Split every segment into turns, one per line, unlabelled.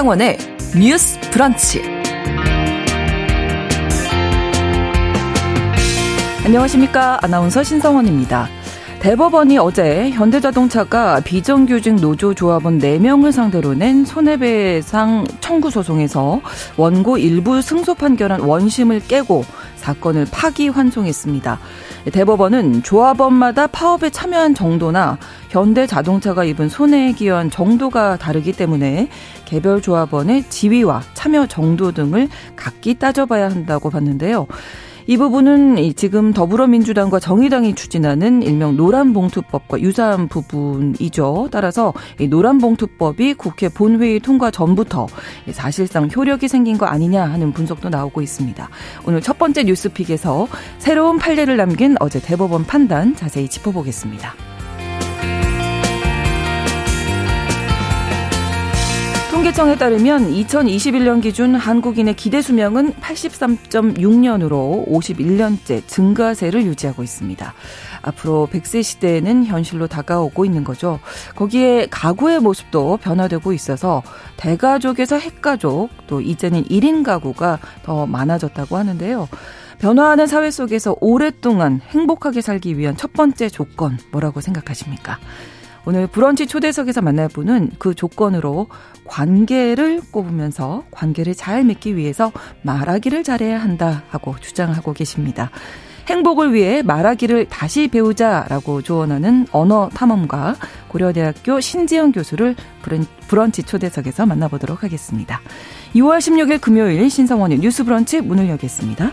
신성원의 뉴스 브런치. 안녕하십니까. 아나운서 신성원입니다. 대법원이 어제 현대자동차가 비정규직 노조 조합원 4명을 상대로 낸 손해배상 청구 소송에서 원고 일부 승소 판결한 원심을 깨고 사건을 파기환송했습니다. 대법원은 조합원마다 파업에 참여한 정도나 현대 자동차가 입은 손해에 기여한 정도가 다르기 때문에 개별 조합원의 지위와 참여 정도 등을 각기 따져봐야 한다고 봤는데요. 이 부분은 지금 더불어민주당과 정의당이 추진하는 일명 노란봉투법과 유사한 부분이죠. 따라서 이 노란봉투법이 국회 본회의 통과 전부터 사실상 효력이 생긴 거 아니냐 하는 분석도 나오고 있습니다. 오늘 첫 번째 뉴스픽에서 새로운 판례를 남긴 어제 대법원 판단 자세히 짚어보겠습니다. 통계청에 따르면 2021년 기준 한국인의 기대 수명은 83.6년으로 51년째 증가세를 유지하고 있습니다. 앞으로 100세 시대에는 현실로 다가오고 있는 거죠. 거기에 가구의 모습도 변화되고 있어서 대가족에서 핵가족, 또 이제는 1인 가구가 더 많아졌다고 하는데요. 변화하는 사회 속에서 오랫동안 행복하게 살기 위한 첫 번째 조건 뭐라고 생각하십니까? 오늘 브런치 초대석에서 만날 분은 그 조건으로 관계를 꼽으면서 관계를 잘 맺기 위해서 말하기를 잘해야 한다 하고 주장하고 계십니다. 행복을 위해 말하기를 다시 배우자라고 조언하는 언어 탐험가 고려대학교 신지영 교수를 브런치 초대석에서 만나보도록 하겠습니다. 6월 16일 금요일 신성원의 뉴스 브런치 문을 열겠습니다.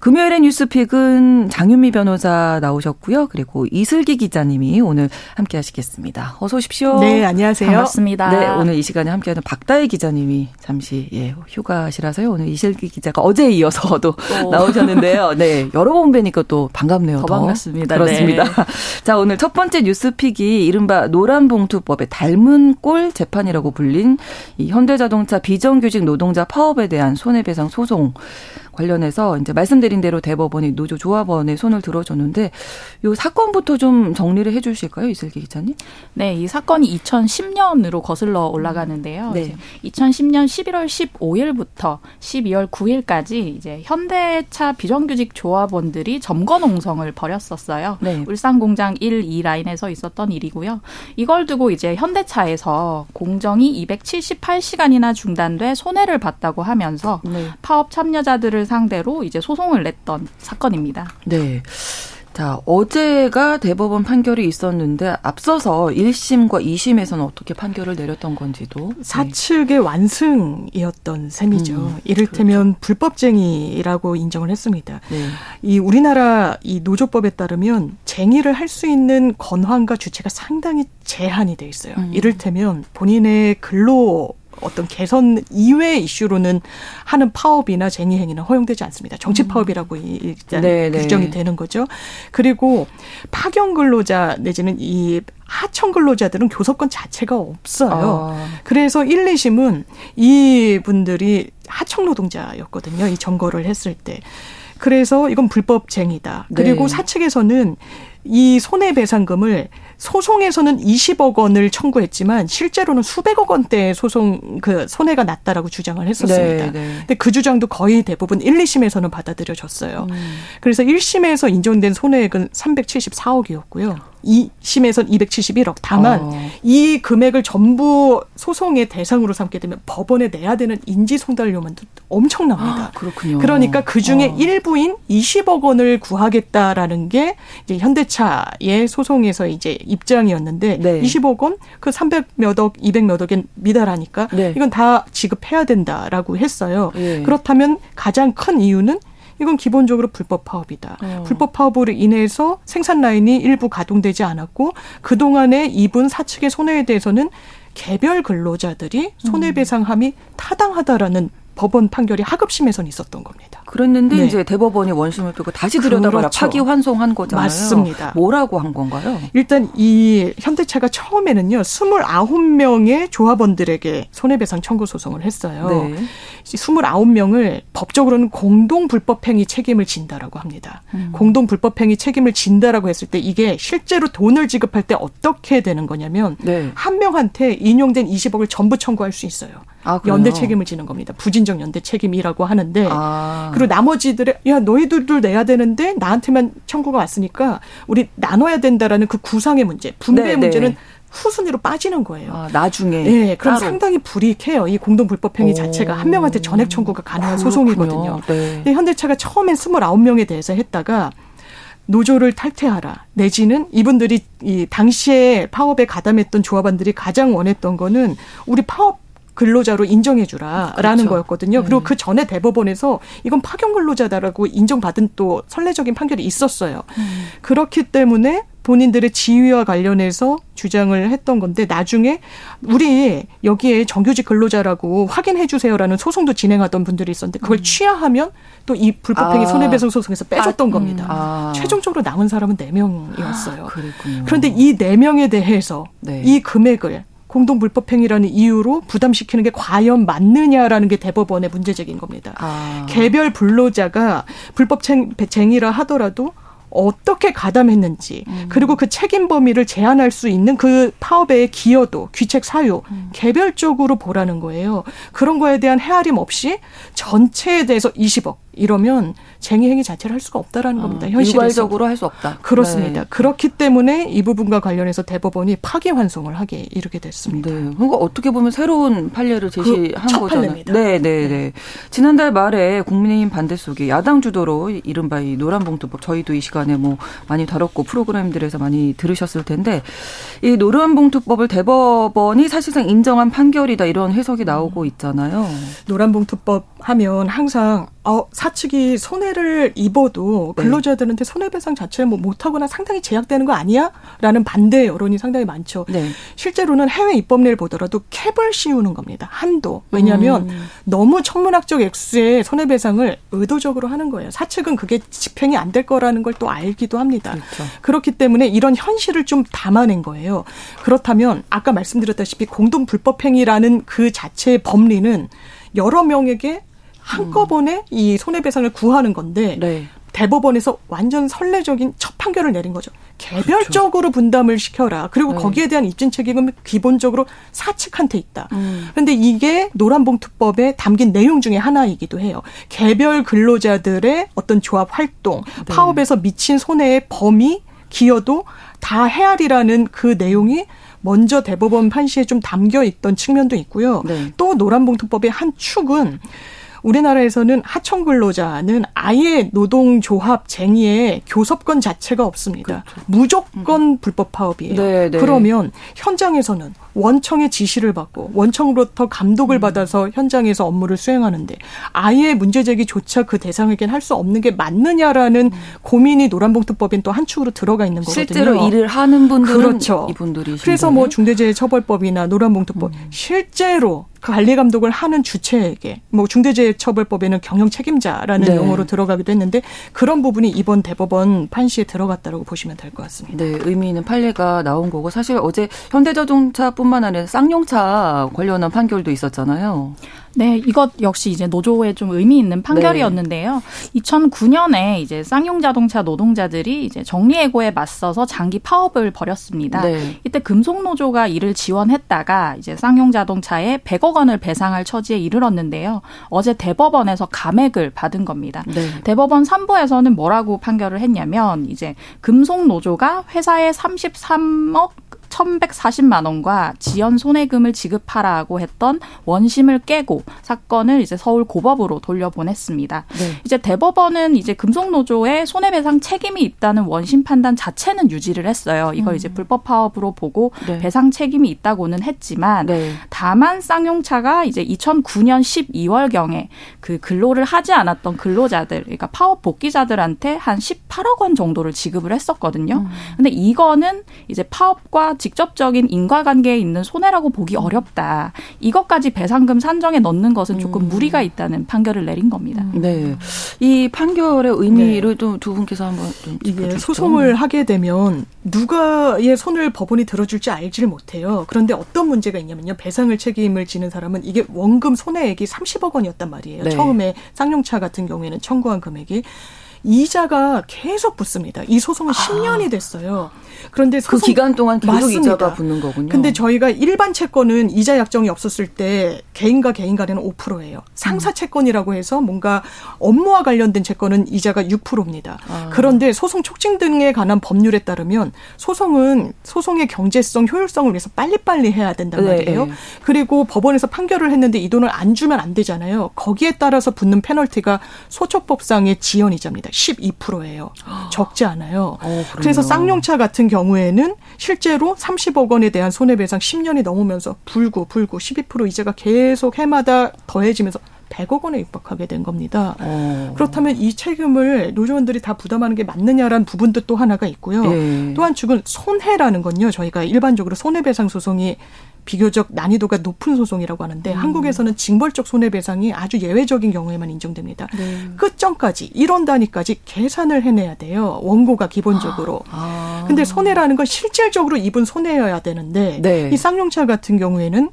금요일의 뉴스픽은 장윤미 변호사 나오셨고요. 그리고 이슬기 기자님이 오늘 함께 하시겠습니다. 어서 오십시오.
네, 안녕하세요.
반갑습니다.
네, 오늘 이 시간에 함께하는 박다혜 기자님이 잠시 예, 휴가시라서요. 오늘 이슬기 기자가 어제 이어서도 또. 나오셨는데요. 네, 여러 번 뵈니까 또 반갑네요.
더, 더. 반갑습니다.
그렇습니다. 네. 자, 오늘 첫 번째 뉴스픽이 이른바 노란 봉투법의 닮은 꼴 재판이라고 불린 이 현대자동차 비정규직 노동자 파업에 대한 손해배상 소송 관련해서 이제 말씀드린 대로 대법원이 노조 조합원의 손을 들어줬는데 요 사건부터 좀 정리를 해 주실까요? 이슬기 기자님?
네, 이 사건이 2010년으로 거슬러 올라가는데요. 네. 2010년 11월 15일부터 12월 9일까지 이제 현대차 비정규직 조합원들이 점거 농성을 벌였었어요. 네. 울산 공장 1, 2 라인에서 있었던 일이고요. 이걸 두고 이제 현대차에서 공정이 278시간이나 중단돼 손해를 봤다고 하면서 네. 파업 참여자들을 상대로 이제 소송을 냈던 사건입니다.
네. 자, 어제가 대법원 판결이 있었는데 앞서서 1심과 2심에서는 어떻게 판결을 내렸던 건지도
사측의 네. 완승이었던 셈이죠. 음, 이를테면 그렇죠. 불법쟁이라고 인정을 했습니다. 네. 이 우리나라 이 노조법에 따르면 쟁의를 할 수 있는 건황과 주체가 상당히 제한이 돼 있어요. 음. 이를테면 본인의 근로 어떤 개선 이외의 이슈로는 하는 파업이나 쟁의 행위는 허용되지 않습니다. 정치 음. 파업이라고 일단 네, 네. 규정이 되는 거죠. 그리고 파견 근로자 내지는 이 하청 근로자들은 교섭권 자체가 없어요. 아. 그래서 1, 2심은 이 분들이 하청 노동자였거든요. 이 점거를 했을 때. 그래서 이건 불법쟁이다. 그리고 네. 사측에서는 이 손해배상금을 소송에서는 20억 원을 청구했지만 실제로는 수백억 원대 소송 그 손해가 났다라고 주장을 했었습니다. 네, 네. 근데 그 주장도 거의 대부분 1, 2심에서는 받아들여졌어요. 음. 그래서 1심에서 인정된 손해액은 374억이었고요. 2심에선 271억. 다만 어. 이 금액을 전부 소송의 대상으로 삼게 되면 법원에 내야 되는 인지 송달료만 엄청납니다. 아,
그렇군요.
그러니까 그 중에 어. 일부인 20억 원을 구하겠다라는 게 이제 현대차의 소송에서 이제 입장이었는데 네. 20억 원, 그 300몇 억, 200몇 억엔 미달하니까 네. 이건 다 지급해야 된다라고 했어요. 네. 그렇다면 가장 큰 이유는 이건 기본적으로 불법 파업이다. 어. 불법 파업으로 인해서 생산 라인이 일부 가동되지 않았고 그동안에 입은 사측의 손해에 대해서는 개별 근로자들이 손해배상함이 타당하다라는 법원 판결이 하급심에선 있었던 겁니다.
그랬는데 네. 이제 대법원이 원심을 두고 다시 들여다보라 그렇죠. 파기 환송한 거잖아요.
맞습니다.
뭐라고 한 건가요?
일단 이 현대차가 처음에는요. 29명의 조합원들에게 손해배상 청구 소송을 했어요. 네. 29명을 법적으로는 공동 불법행위 책임을 진다라고 합니다. 음. 공동 불법행위 책임을 진다라고 했을 때 이게 실제로 돈을 지급할 때 어떻게 되는 거냐면 네. 한 명한테 인용된 20억을 전부 청구할 수 있어요. 아, 연대 책임을 지는 겁니다. 부진적 연대 책임이라고 하는데 아. 그리고 나머지들의 야 너희들도 내야 되는데 나한테만 청구가 왔으니까 우리 나눠야 된다라는 그 구상의 문제, 분배의 네, 네. 문제는 네. 후순위로 빠지는 거예요.
아, 나중에.
네, 그럼 따로. 상당히 불이익해요. 이 공동 불법 행위 자체가 한 명한테 전액 청구가 가능한 소송이거든요. 네. 현대차가 처음엔 29명에 대해서 했다가 노조를 탈퇴하라. 내지는 이분들이 이 당시에 파업에 가담했던 조합원들이 가장 원했던 거는 우리 파업 근로자로 인정해주라라는 그렇죠. 거였거든요. 그리고 네. 그 전에 대법원에서 이건 파견 근로자다라고 인정받은 또 선례적인 판결이 있었어요. 음. 그렇기 때문에 본인들의 지위와 관련해서 주장을 했던 건데 나중에 우리 여기에 정규직 근로자라고 확인해 주세요라는 소송도 진행하던 분들이 있었는데 그걸 음. 취하하면 또 이 불법행위 아. 손해배상 소송에서 빼줬던 아. 겁니다. 음. 아. 최종적으로 남은 사람은 4명이었어요. 그런데 이 4명에 대해서 네. 이 금액을 공동 불법 행위라는 이유로 부담시키는 게 과연 맞느냐라는 게 대법원의 문제적인 겁니다. 아. 개별 불로자가 불법쟁이라 하더라도 어떻게 가담했는지 음. 그리고 그 책임 범위를 제한할 수 있는 그 파업의 기여도 귀책 사유 음. 개별적으로 보라는 거예요. 그런 거에 대한 헤아림 없이 전체에 대해서 20억 이러면 쟁의 행위 자체를 할 수가 없다라는 아, 겁니다. 현실에서.
일괄적으로 할 수 없다.
그렇습니다. 네. 그렇기 때문에 이 부분과 관련해서 대법원이 파기 환송을 하게 이르게 됐습니다. 네.
그러니까 어떻게 보면 새로운 판례를 그 제시한 그 거잖아요.
판례입니다.
네, 네, 네. 지난달 말에 국민의힘 반대 속에 야당 주도로 이른바 이 노란봉투법 저희도 이 시간 에 뭐 많이 다뤘고 프로그램들에서 많이 들으셨을 텐데 이 노란봉투법을 대법원이 사실상 인정한 판결이다 이런 해석이 나오고 있잖아요.
노란봉투법 하면 항상 어, 사측이 손해를 입어도 네. 근로자들한테 손해배상 자체를 뭐 못하거나 상당히 제약되는 거 아니야? 라는 반대 여론이 상당히 많죠. 네. 실제로는 해외 입법례를 보더라도 캡을 씌우는 겁니다. 한도. 왜냐하면 음. 너무 천문학적 액수의 손해배상을 의도적으로 하는 거예요. 사측은 그게 집행이 안 될 거라는 걸 또 알기도 합니다. 그렇죠. 그렇기 때문에 이런 현실을 좀 담아낸 거예요. 그렇다면 아까 말씀드렸다시피 공동 불법행위라는 그 자체의 법리는 여러 명에게 한꺼번에 음. 이 손해배상을 구하는 건데 네. 대법원에서 완전 선례적인 첫 판결을 내린 거죠. 개별적으로 그렇죠. 분담을 시켜라. 그리고 네. 거기에 대한 입증 책임은 기본적으로 사측한테 있다. 음. 그런데 이게 노란봉투법에 담긴 내용 중에 하나이기도 해요. 개별 근로자들의 어떤 조합 활동, 네. 파업에서 미친 손해의 범위, 기여도 다 헤아리라는 그 내용이 먼저 대법원 판시에 좀 담겨 있던 측면도 있고요. 네. 또 노란봉투법의 한 축은 우리나라에서는 하청 근로자는 아예 노동조합 쟁의에 교섭권 자체가 없습니다. 그렇죠. 무조건 음. 불법 파업이에요. 네, 네. 그러면 현장에서는 원청의 지시를 받고 원청으로부터 감독을 음. 받아서 현장에서 업무를 수행하는데 아예 문제 제기조차 그 대상에겐 할 수 없는 게 맞느냐라는 음. 고민이 노란봉투법엔 또한 축으로 들어가 있는 거거든요.
실제로 일을 하는 분들은 그렇죠. 이분들이
그래서 뭐 중대재해처벌법이나 노란봉투법 음. 실제로 관리 감독을 하는 주체에게 뭐 중대재해처벌법에는 경영 책임자라는 네. 용어로 들어가기도 했는데 그런 부분이 이번 대법원 판시에 들어갔다라고 보시면 될 것 같습니다.
네, 의미 있는 판례가 나온 거고 사실 어제 현대자동차뿐 만 아니라 쌍용차 관련한 판결도 있었잖아요.
네, 이것 역시 이제 노조에 좀 의미 있는 판결이었는데요. 네. 2009년에 이제 쌍용 자동차 노동자들이 이제 정리해고에 맞서서 장기 파업을 벌였습니다. 네. 이때 금속 노조가 이를 지원했다가 이제 쌍용 자동차에 100억 원을 배상할 처지에 이르렀는데요. 어제 대법원에서 감액을 받은 겁니다. 네. 대법원 3부에서는 뭐라고 판결을 했냐면 이제 금속 노조가 회사에 33억 1,140만 원과 지연 손해금을 지급하라고 했던 원심을 깨고 사건을 이제 서울 고법으로 돌려보냈습니다. 네. 이제 대법원은 이제 금속노조의 손해배상 책임이 있다는 원심 판단 자체는 유지를 했어요. 이걸 음. 이제 불법 파업으로 보고 네. 배상 책임이 있다고는 했지만 네. 다만 쌍용차가 이제 2009년 12월 경에 그 근로를 하지 않았던 근로자들, 그러니까 파업 복귀자들한테 한 18억 원 정도를 지급을 했었거든요. 음. 근데 이거는 이제 파업과 직접적인 인과관계에 있는 손해라고 보기 어렵다. 이것까지 배상금 산정에 넣는 것은 조금 음. 무리가 있다는 판결을 내린 겁니다.
음. 네. 이 판결의 의미를 네. 두 분께서 한번 좀
이게 소송을 하게 되면 누가의 손을 법원이 들어줄지 알지를 못해요. 그런데 어떤 문제가 있냐면요. 배상을 책임을 지는 사람은 이게 원금 손해액이 30억 원이었단 말이에요. 네. 처음에 쌍용차 같은 경우에는 청구한 금액이 이자가 계속 붙습니다. 이 소송은 아. 10년이 됐어요. 그런데
그 기간 동안 계속 맞습니다. 이자가 붙는 거군요.
근데 저희가 일반 채권은 이자 약정이 없었을 때 개인과 개인 간에는 5%예요. 상사 음. 채권이라고 해서 뭔가 업무와 관련된 채권은 이자가 6%입니다. 아. 그런데 소송 촉진 등에 관한 법률에 따르면 소송은 소송의 경제성, 효율성을 위해서 빨리빨리 해야 된단 네, 말이에요. 네. 그리고 법원에서 판결을 했는데 이 돈을 안 주면 안 되잖아요. 거기에 따라서 붙는 페널티가 소처법상의 지연이자입니다. 12%예요. 적지 않아요. 어, 그래서 쌍용차 같은 경우에는 실제로 30억 원에 대한 손해배상 10년이 넘으면서 불구 불구 12% 이자가 계속 해마다 더해지면서 100억 원에 육박하게 된 겁니다. 어. 그렇다면 이 책임을 노조원들이 다 부담하는 게 맞느냐라는 부분도 또 하나가 있고요. 예. 또한 축은 손해라는 건요. 저희가 일반적으로 손해배상 소송이 비교적 난이도가 높은 소송이라고 하는데 음. 한국에서는 징벌적 손해배상이 아주 예외적인 경우에만 인정됩니다. 네. 끝점까지 1원 단위까지 계산을 해내야 돼요. 원고가 기본적으로. 아. 근데 손해라는 건 실질적으로 입은 손해여야 되는데 네. 이 쌍용차 같은 경우에는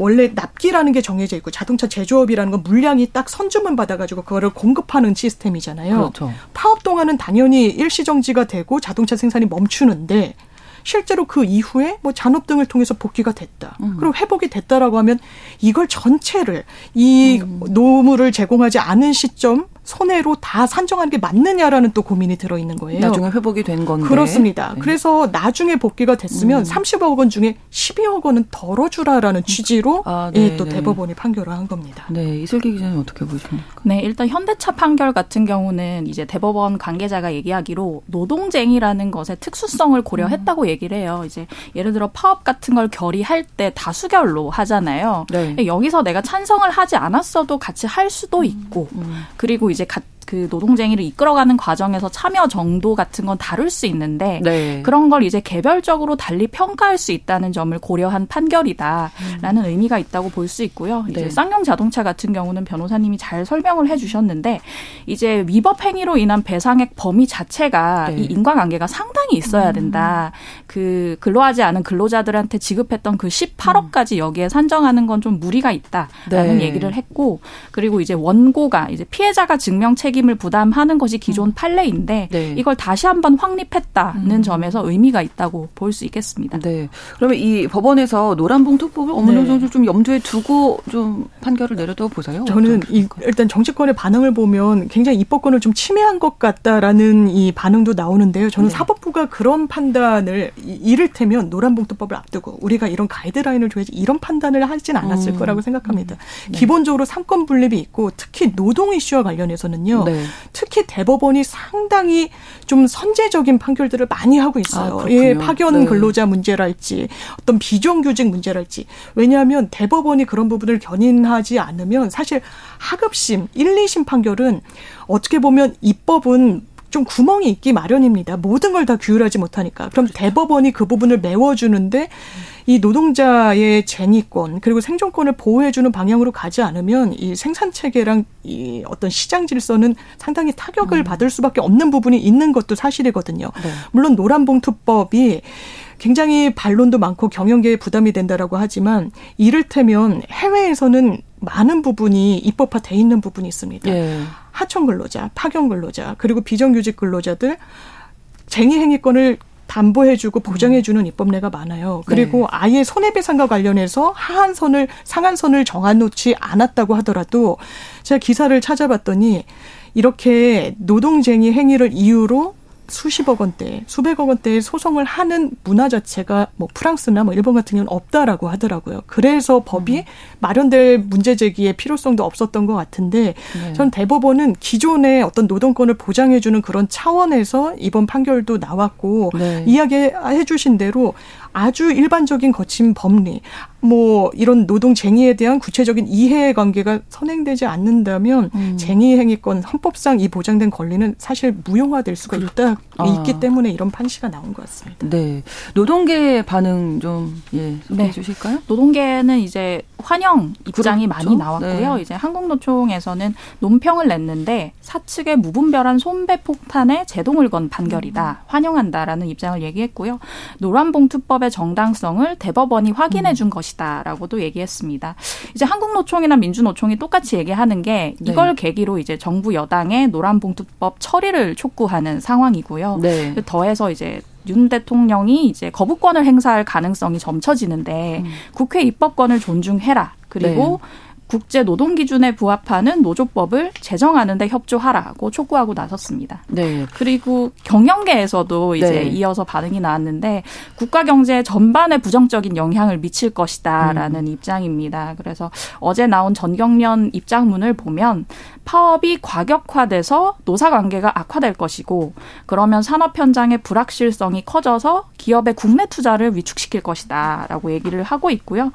원래 납기라는 게 정해져 있고 자동차 제조업이라는 건 물량이 딱 선주문 받아가지고 그거를 공급하는 시스템이잖아요. 그렇죠. 파업 동안은 당연히 일시정지가 되고 자동차 생산이 멈추는데 실제로 그 이후에 뭐 잔업 등을 통해서 복귀가 됐다. 음. 그리고 회복이 됐다라고 하면 이걸 전체를 이 음. 노무를 제공하지 않은 시점 손해로 다 산정하는 게 맞느냐라는 또 고민이 들어 있는 거예요.
나중에 회복이 된 건데.
그렇습니다. 네. 그래서 나중에 복귀가 됐으면 음. 30억 원 중에 12억 원은 덜어주라라는 취지로 아, 네, 예, 또 네. 대법원이 판결을 한 겁니다.
네, 이슬기 기자님 어떻게 보십니까?
네, 일단 현대차 판결 같은 경우는 이제 대법원 관계자가 얘기하기로 노동쟁이라는 것의 특수성을 고려했다고 음. 얘기를 해요. 이제 예를 들어 파업 같은 걸 결의할 때 다수결로 하잖아요. 네. 여기서 내가 찬성을 하지 않았어도 같이 할 수도 음. 있고 음. 그리고 이제 같 그 노동쟁이를 이끌어가는 과정에서 참여 정도 같은 건 다룰 수 있는데 네. 그런 걸 이제 개별적으로 달리 평가할 수 있다는 점을 고려한 판결이다라는 음. 의미가 있다고 볼 수 있고요. 이제 네. 쌍용 자동차 같은 경우는 변호사님이 잘 설명을 해주셨는데 이제 위법 행위로 인한 배상액 범위 자체가 네. 이 인과관계가 상당히 있어야 음. 된다. 음. 그 근로하지 않은 근로자들한테 지급했던 그 18억까지 여기에 산정하는 건 좀 무리가 있다라는 네. 얘기를 했고 그리고 이제 원고가 이제 피해자가 증명 책임 책임을 부담하는 것이 기존 음. 판례인데 네. 이걸 다시 한번 확립했다는 음. 점에서 의미가 있다고 볼 수 있겠습니다.
네. 그러면 이 법원에서 노란봉투법을 어느 네. 정도 좀 염두에 두고 좀 판결을 내려도 보세요.
저는 이, 일단 정치권의 반응을 보면 굉장히 입법권을 좀 침해한 것 같다라는 이 반응도 나오는데요. 저는 네. 사법부가 그런 판단을 이를테면 노란봉투법을 앞두고 우리가 이런 가이드라인을 줘야지 이런 판단을 하진 않았을 음. 거라고 생각합니다. 네. 기본적으로 상권 분립이 있고 특히 노동 이슈와 관련해서는요. 네. 특히 대법원이 상당히 좀 선제적인 판결들을 많이 하고 있어요. 아, 예, 파견 네. 근로자 문제랄지 어떤 비정규직 문제랄지. 왜냐하면 대법원이 그런 부분을 견인하지 않으면 사실 하급심 1, 2심 판결은 어떻게 보면 입법은 좀 구멍이 있기 마련입니다. 모든 걸 다 규율하지 못하니까. 그럼 그렇죠. 대법원이 그 부분을 메워주는데 이 노동자의 쟁의권 그리고 생존권을 보호해주는 방향으로 가지 않으면 이 생산 체계랑 이 어떤 시장 질서는 상당히 타격을 음. 받을 수밖에 없는 부분이 있는 것도 사실이거든요. 네. 물론 노란봉투법이 굉장히 반론도 많고 경영계에 부담이 된다라고 하지만 이를테면 해외에서는 많은 부분이 입법화돼 있는 부분이 있습니다. 예. 하청 근로자, 파견 근로자, 그리고 비정규직 근로자들 쟁의 행위권을 담보해주고 보장해주는 입법례가 많아요. 그리고 네. 아예 손해배상과 관련해서 하한선을 상한선을 정해놓지 않았다고 하더라도 제가 기사를 찾아봤더니 이렇게 노동쟁의 행위를 이유로 수십억 원대, 수백억 원대의 소송을 하는 문화 자체가 뭐 프랑스나 뭐 일본 같은 경우는 없다라고 하더라고요. 그래서 법이 음. 마련될 문제 제기의 필요성도 없었던 것 같은데 네. 전 대법원은 기존의 어떤 노동권을 보장해주는 그런 차원에서 이번 판결도 나왔고 네. 이야기해 주신 대로 아주 일반적인 거친 법리, 뭐 이런 노동쟁의에 대한 구체적인 이해 관계가 선행되지 않는다면 음. 쟁의 행위권 헌법상 이 보장된 권리는 사실 무용화될 수가 있다 아. 있기 때문에 이런 판시가 나온 것 같습니다.
네, 노동계 반응 좀 예, 소개해 네. 주실까요?
노동계는 이제 환영 입장이 그렇죠? 많이 나왔고요. 네. 이제 한국노총에서는 논평을 냈는데 사측의 무분별한 손배 폭탄에 제동을 건 판결이다. 음. 환영한다라는 입장을 얘기했고요. 노란봉투법 의 정당성을 대법원이 확인해 준 음. 것이다라고도 얘기했습니다. 이제 한국노총이나 민주노총이 똑같이 얘기하는 게 네. 이걸 네. 계기로 이제 정부 여당의 노란봉투법 처리를 촉구하는 상황이고요. 네. 더해서 이제 윤 대통령이 이제 거부권을 행사할 가능성이 점쳐지는데 음. 국회 입법권을 존중해라. 그리고 네. 국제 노동 기준에 부합하는 노조법을 제정하는 데 협조하라고 촉구하고 나섰습니다. 네. 그리고 경영계에서도 이제 네. 이어서 반응이 나왔는데 국가 경제 전반에 부정적인 영향을 미칠 것이다라는 음. 입장입니다. 그래서 어제 나온 전경련 입장문을 보면 파업이 과격화돼서 노사 관계가 악화될 것이고 그러면 산업 현장의 불확실성이 커져서 기업의 국내 투자를 위축시킬 것이다라고 얘기를 하고 있고요.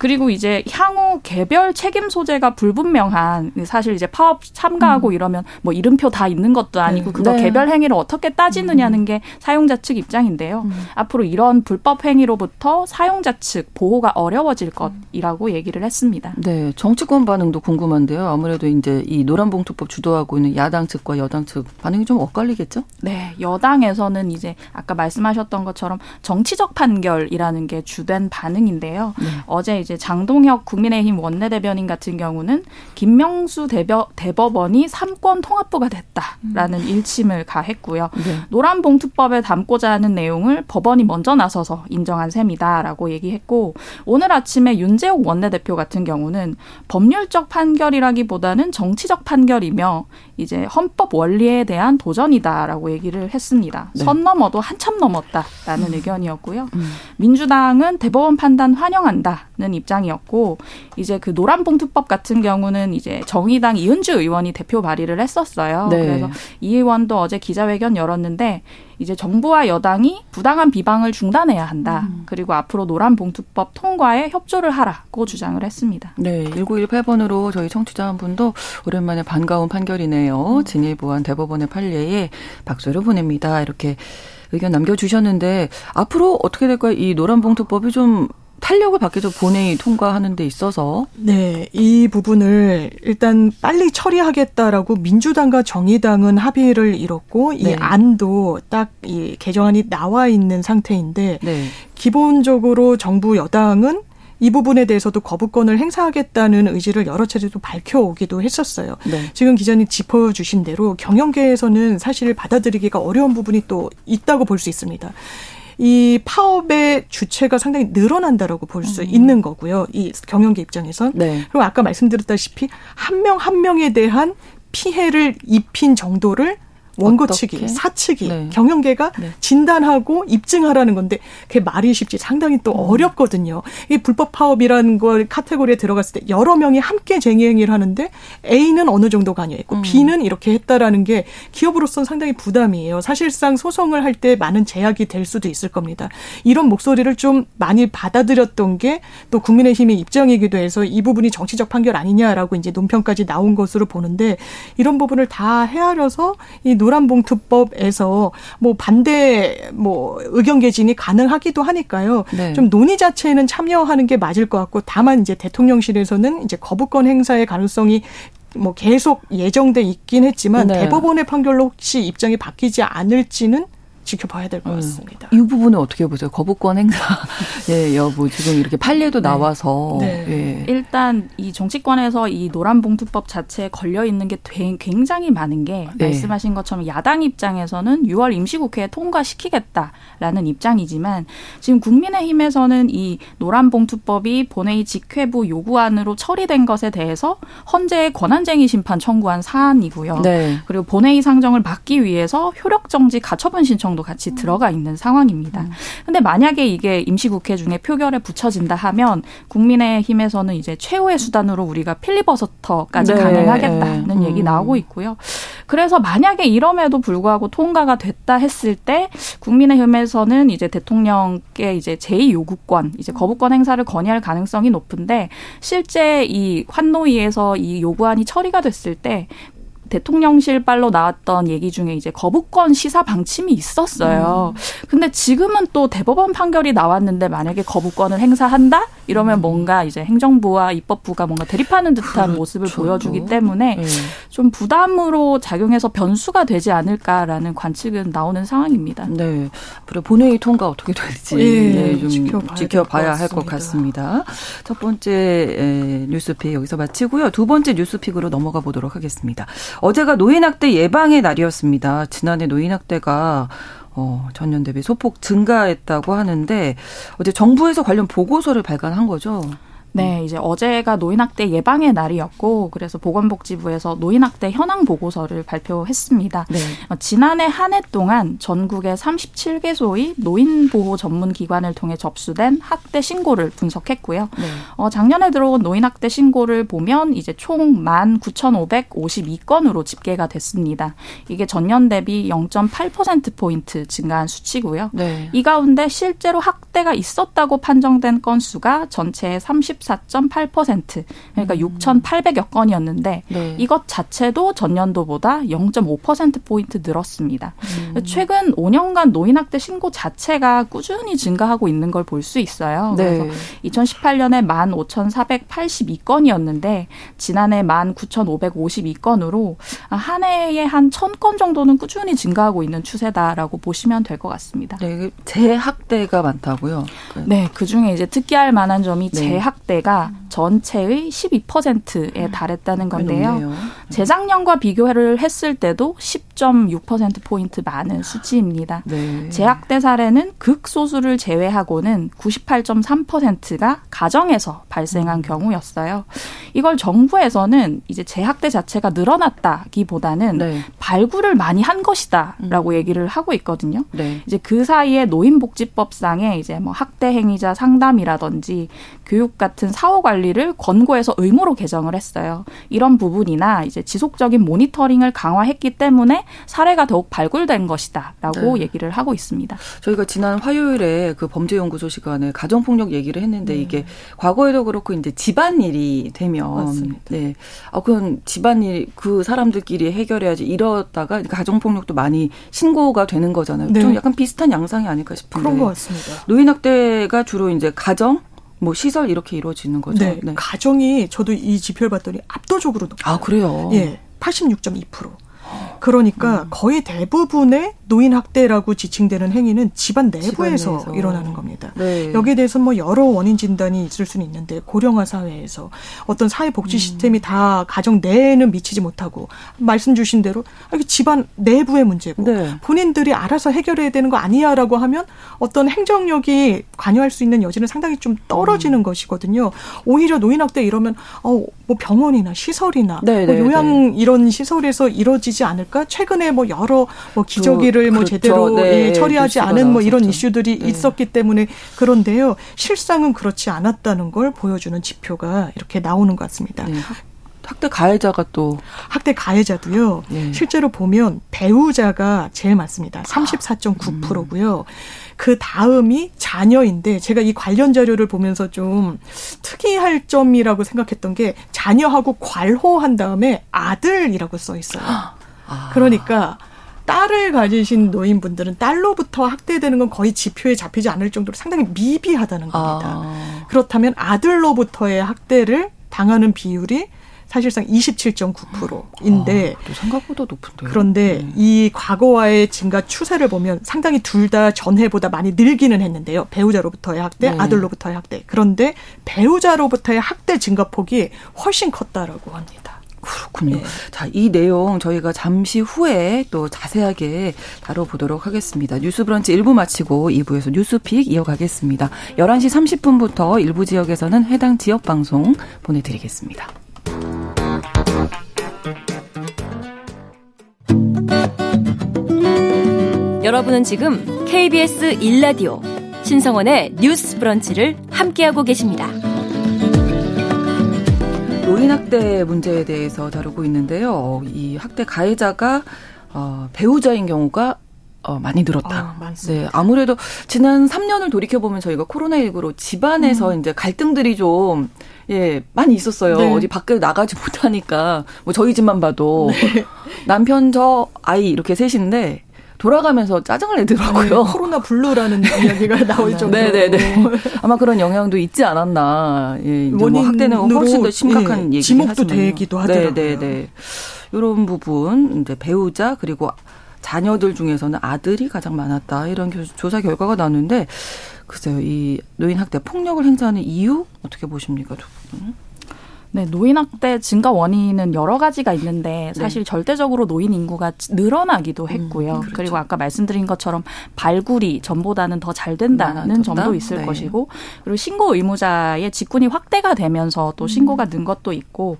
그리고 이제 향후 개별 책임 소재가 불분명한 사실 이제 파업 참가하고 음. 이러면 뭐 이름표 다 있는 것도 아니고 네. 그거 네. 개별 행위를 어떻게 따지느냐는 음. 게 사용자 측 입장인데요. 음. 앞으로 이런 불법 행위로부터 사용자 측 보호가 어려워질 것이라고 얘기를 했습니다.
네, 정치권 반응도 궁금한데요. 아무래도 이제 이 노란봉투법 주도하고 있는 야당 측과 여당 측 반응이 좀 엇갈리겠죠?
네, 여당에서는 이제 아까 말씀하셨던 것처럼 정치적 판결이라는 게 주된 반응인데요. 네. 어제 이제 이제 장동혁 국민의힘 원내대변인 같은 경우는 김명수 대벼, 대법원이 삼권 통합부가 됐다라는 음. 일침을 가했고요. 네. 노란봉투법에 담고자 하는 내용을 법원이 먼저 나서서 인정한 셈이다라고 얘기했고 오늘 아침에 윤재욱 원내대표 같은 경우는 법률적 판결이라기보다는 정치적 판결이며 이제 헌법 원리에 대한 도전이다라고 얘기를 했습니다. 네. 선 넘어도 한참 넘었다라는 음. 의견이었고요. 음. 민주당은 대법원 판단 환영한다는 입장이었고 이제 그 노란봉투법 같은 경우는 이제 정의당 이은주 의원이 대표 발의를 했었어요. 네. 그래서 이 의원도 어제 기자회견 열었는데 이제 정부와 여당이 부당한 비방을 중단해야 한다. 음. 그리고 앞으로 노란 봉투법 통과에 협조를 하라고 주장을 했습니다.
네, 1918번으로 저희 청취자 한 분도 오랜만에 반가운 판결이네요. 음. 진일보한 대법원의 판례에 박수를 보냅니다. 이렇게 의견 남겨주셨는데 앞으로 어떻게 될까요? 이 노란봉투법이 좀 탄력을 받게 도 본회의 통과하는 데 있어서
네, 이 부분을 일단 빨리 처리하겠다라고 민주당과 정의당은 합의를 이뤘고 네. 이 안도 딱 이 개정안이 나와 있는 상태인데 네. 기본적으로 정부 여당은 이 부분에 대해서도 거부권을 행사하겠다는 의지를 여러 차례 도 밝혀오기도 했었어요. 네. 지금 기자님 짚어주신 대로 경영계에서는 사실 받아들이기가 어려운 부분이 또 있다고 볼 수 있습니다. 이 파업의 주체가 상당히 늘어난다라고 볼수 음. 있는 거고요. 이 경영계 입장에선. 네. 그리고 아까 말씀드렸다시피 한 명한 한 명에 대한 피해를 입힌 정도를 원고 측이 사측이 네. 경영계가 네. 진단하고 입증하라는 건데 그게 말이 쉽지 상당히 또 음. 어렵거든요. 이 불법 파업이라는 걸 카테고리에 들어갔을 때 여러 명이 함께 쟁의 행위를 하는데 A는 어느 정도 관여했고 음. B는 이렇게 했다라는 게 기업으로서는 상당히 부담이에요. 사실상 소송을 할 때 많은 제약이 될 수도 있을 겁니다. 이런 목소리를 좀 많이 받아들였던 게 또 국민의힘의 입장이기도 해서 이 부분이 정치적 판결 아니냐라고 이제 논평까지 나온 것으로 보는데 이런 부분을 다 헤아려서 이 노란봉투법에서 뭐 반대 뭐 의견 개진이 가능하기도 하니까요. 네. 좀 논의 자체에는 참여하는 게 맞을 것 같고 다만 이제 대통령실에서는 이제 거부권 행사의 가능성이 뭐 계속 예정돼 있긴 했지만 네. 대법원의 판결로 혹시 입장이 바뀌지 않을지는 지켜봐야 될것 음. 같습니다.
이 부분은 어떻게 보세요? 거부권 행사 예 여부 지금 이렇게 판례도 네. 나와서 네.
예. 일단 이 정치권에서 이 노란봉투법 자체에 걸려 있는 게 굉장히 많은 게 네. 말씀하신 것처럼 야당 입장에서는 6월 임시국회에 통과시키겠다라는 입장이지만 지금 국민의힘에서는 이 노란봉투법이 본회의 직회부 요구안으로 처리된 것에 대해서 헌재에 권한쟁의 심판 청구한 사안이고요. 네. 그리고 본회의 상정을 막기 위해서 효력정지 가처분 신청도 같이 들어가 있는 상황입니다. 음. 근데 만약에 이게 임시국회 중에 표결에 붙여진다 하면 국민의힘에서는 이제 최후의 수단으로 우리가 필리버스터까지 네. 가능하겠다는 음. 얘기 나오고 있고요. 그래서 만약에 이럼에도 불구하고 통과가 됐다 했을 때 국민의힘에서는 이제 대통령께 이제 제2 요구권, 이제 거부권 행사를 건의할 가능성이 높은데 실제 이 환노위에서 이 요구안이 처리가 됐을 때 대통령실 발로 나왔던 얘기 중에 이제 거부권 시사 방침이 있었어요. 음. 근데 지금은 또 대법원 판결이 나왔는데 만약에 거부권을 행사한다? 이러면 음. 뭔가 이제 행정부와 입법부가 뭔가 대립하는 듯한 그렇죠. 모습을 보여주기 때문에 네. 좀 부담으로 작용해서 변수가 되지 않을까라는 관측은 나오는 상황입니다.
네. 그리고 본회의 통과 어떻게 될지 네, 네, 좀 지켜봐야, 지켜봐야 할 것 같습니다. 첫 번째 뉴스픽 여기서 마치고요. 두 번째 뉴스픽으로 넘어가 보도록 하겠습니다. 어제가 노인학대 예방의 날이었습니다. 지난해 노인학대가 어, 전년 대비 소폭 증가했다고 하는데 어제 정부에서 관련 보고서를 발간한 거죠.
네, 이제 어제가 노인학대 예방의 날이었고 그래서 보건복지부에서 노인학대 현황 보고서를 발표했습니다. 네. 어, 지난해 한 해 동안 전국의 37개소의 노인보호 전문 기관을 통해 접수된 학대 신고를 분석했고요. 네. 어, 작년에 들어온 노인학대 신고를 보면 이제 총 19,552건으로 집계가 됐습니다. 이게 전년 대비 0.8% 포인트 증가한 수치고요. 네. 이 가운데 실제로 학대가 있었다고 판정된 건수가 전체의 30 14.8% 그러니까 음. 6,800여 건이었는데 네. 이것 자체도 전년도보다 0.5% 포인트 늘었습니다. 음. 최근 5년간 노인학대 신고 자체가 꾸준히 증가하고 있는 걸 볼 수 있어요. 네. 그래서 2018년에 15,482건이었는데 지난해 19,552건으로 한 해에 한 1,000건 정도는 꾸준히 증가하고 있는 추세다라고 보시면 될 것 같습니다.
네, 재학대가 많다고요?
네, 그 중에 이제 특기할 만한 점이 네. 재학대 대가 전체의 12%에 음. 달했다는 건데요. 네. 재작년과 비교를 했을 때도 10.6% 포인트 많은 수치입니다. 네. 재학대 사례는 극소수를 제외하고는 98.3%가 가정에서 발생한 음. 경우였어요. 이걸 정부에서는 이제 재학대 자체가 늘어났다기보다는 네. 발굴을 많이 한 것이다라고 음. 얘기를 하고 있거든요. 네. 이제 그 사이에 노인복지법상에 이제 뭐 학대 행위자 상담이라든지 교육 같은 사후 관 리를 권고해서 의무로 개정을 했어요. 이런 부분이나 이제 지속적인 모니터링을 강화했기 때문에 사례가 더욱 발굴된 것이다라고 네. 얘기를 하고 있습니다.
저희가 지난 화요일에 그 범죄연구소 시간에 가정폭력 얘기를 했는데 네. 이게 과거에도 그렇고 이제 집안일이 되면 맞습니다. 네. 아 그건 집안일 그 사람들끼리 해결해야지 이러다가 가정폭력도 많이 신고가 되는 거잖아요. 네. 좀 약간 비슷한 양상이 아닐까 싶은데.
그런 것 같습니다.
노인 학대가 주로 이제 가정 뭐 시설 이렇게 이루어지는 거죠.
네. 네. 가정이 저도 이 지표를 봤더니 압도적으로 높아요.
아 그래요?
예, 86.2%. 그러니까 음. 거의 대부분의 노인 학대라고 지칭되는 행위는 집안 내부에서, 집안 일어나는 겁니다. 네. 여기에 대해서 뭐 여러 원인 진단이 있을 수는 있는데 고령화 사회에서 어떤 사회 복지 음. 시스템이 음. 다 가정 내에는 미치지 못하고 말씀 주신 대로 아, 집안 내부의 문제고 네. 본인들이 알아서 해결해야 되는 거 아니야라고 하면 어떤 행정력이 관여할 수 있는 여지는 상당히 좀 떨어지는 음. 것이거든요. 오히려 노인 학대 이러면 어뭐 병원이나 시설이나 네, 뭐 네, 요양 네. 이런 시설에서 이루어지 지 않을까? 최근에 뭐 여러 뭐 기저귀를 뭐 그렇죠. 제대로 네. 예, 처리하지 않은 뭐 이런 이슈들이 네. 있었기 때문에 그런데요. 실상은 그렇지 않았다는 걸 보여주는 지표가 이렇게 나오는 것 같습니다. 네.
학대 가해자가 또
학대 가해자도요. 네. 실제로 보면 배우자가 제일 많습니다. 34.9%고요. 음. 그 다음이 자녀인데 제가 이 관련 자료를 보면서 좀 특이할 점이라고 생각했던 게 자녀하고 괄호한 다음에 아들이라고 써 있어요. 아. 그러니까 딸을 가지신 노인분들은 딸로부터 학대되는 건 거의 지표에 잡히지 않을 정도로 상당히 미비하다는 겁니다. 아. 그렇다면 아들로부터의 학대를 당하는 비율이 사실상 27.9%인데
아, 생각보다 높은데.
그런데 음. 이 과거와의 증가 추세를 보면 상당히 둘 다 전해보다 많이 늘기는 했는데요. 배우자로부터의 학대, 네. 아들로부터의 학대. 그런데 배우자로부터의 학대 증가폭이 훨씬 컸다라고 합니다.
그렇군요. 네. 자, 이 내용 저희가 잠시 후에 또 자세하게 다뤄보도록 하겠습니다. 뉴스 브런치 1부 마치고 2부에서 뉴스픽 이어가겠습니다. 11시 30분부터 일부 지역에서는 해당 지역 방송 보내드리겠습니다.
여러분은 지금 KBS 1라디오 신성원의 뉴스 브런치를 함께하고 계십니다.
노인 학대 문제에 대해서 다루고 있는데요. 이 학대 가해자가 어, 배우자인 경우가 어, 많이 늘었다. 아, 네, 아무래도 지난 3년을 돌이켜 보면 저희가 코로나19로 집안에서 음. 이제 갈등들이 좀 예, 많이 있었어요. 네. 어디 밖에 나가지 못하니까 뭐 저희 집만 봐도 네. 남편 저 아이 이렇게 셋인데 돌아가면서 짜증을 내더라고요.
네, 코로나 블루라는 이야기가 나올 정도로.
네네네. 아마 그런 영향도 있지 않았나. 예, 뭐 학대는 훨씬 더 심각한
예, 얘기 지목도 되기도 하더라고요. 네네네.
이런 부분 이제 배우자 그리고 자녀들 중에서는 아들이 가장 많았다 이런 조사 결과가 나왔는데 글쎄요 이 노인 학대 폭력을 행사하는 이유 어떻게 보십니까 두 분은?
네, 노인 학대 증가 원인은 여러 가지가 있는데 네. 사실 네. 절대적으로 노인 인구가 늘어나기도 음, 했고요. 음, 그렇죠. 그리고 아까 말씀드린 것처럼 발굴이 전보다는 더 잘 된다는 음, 점도 있을 네. 것이고 그리고 신고 의무자의 직군이 확대가 되면서 또 신고가 음. 는 것도 있고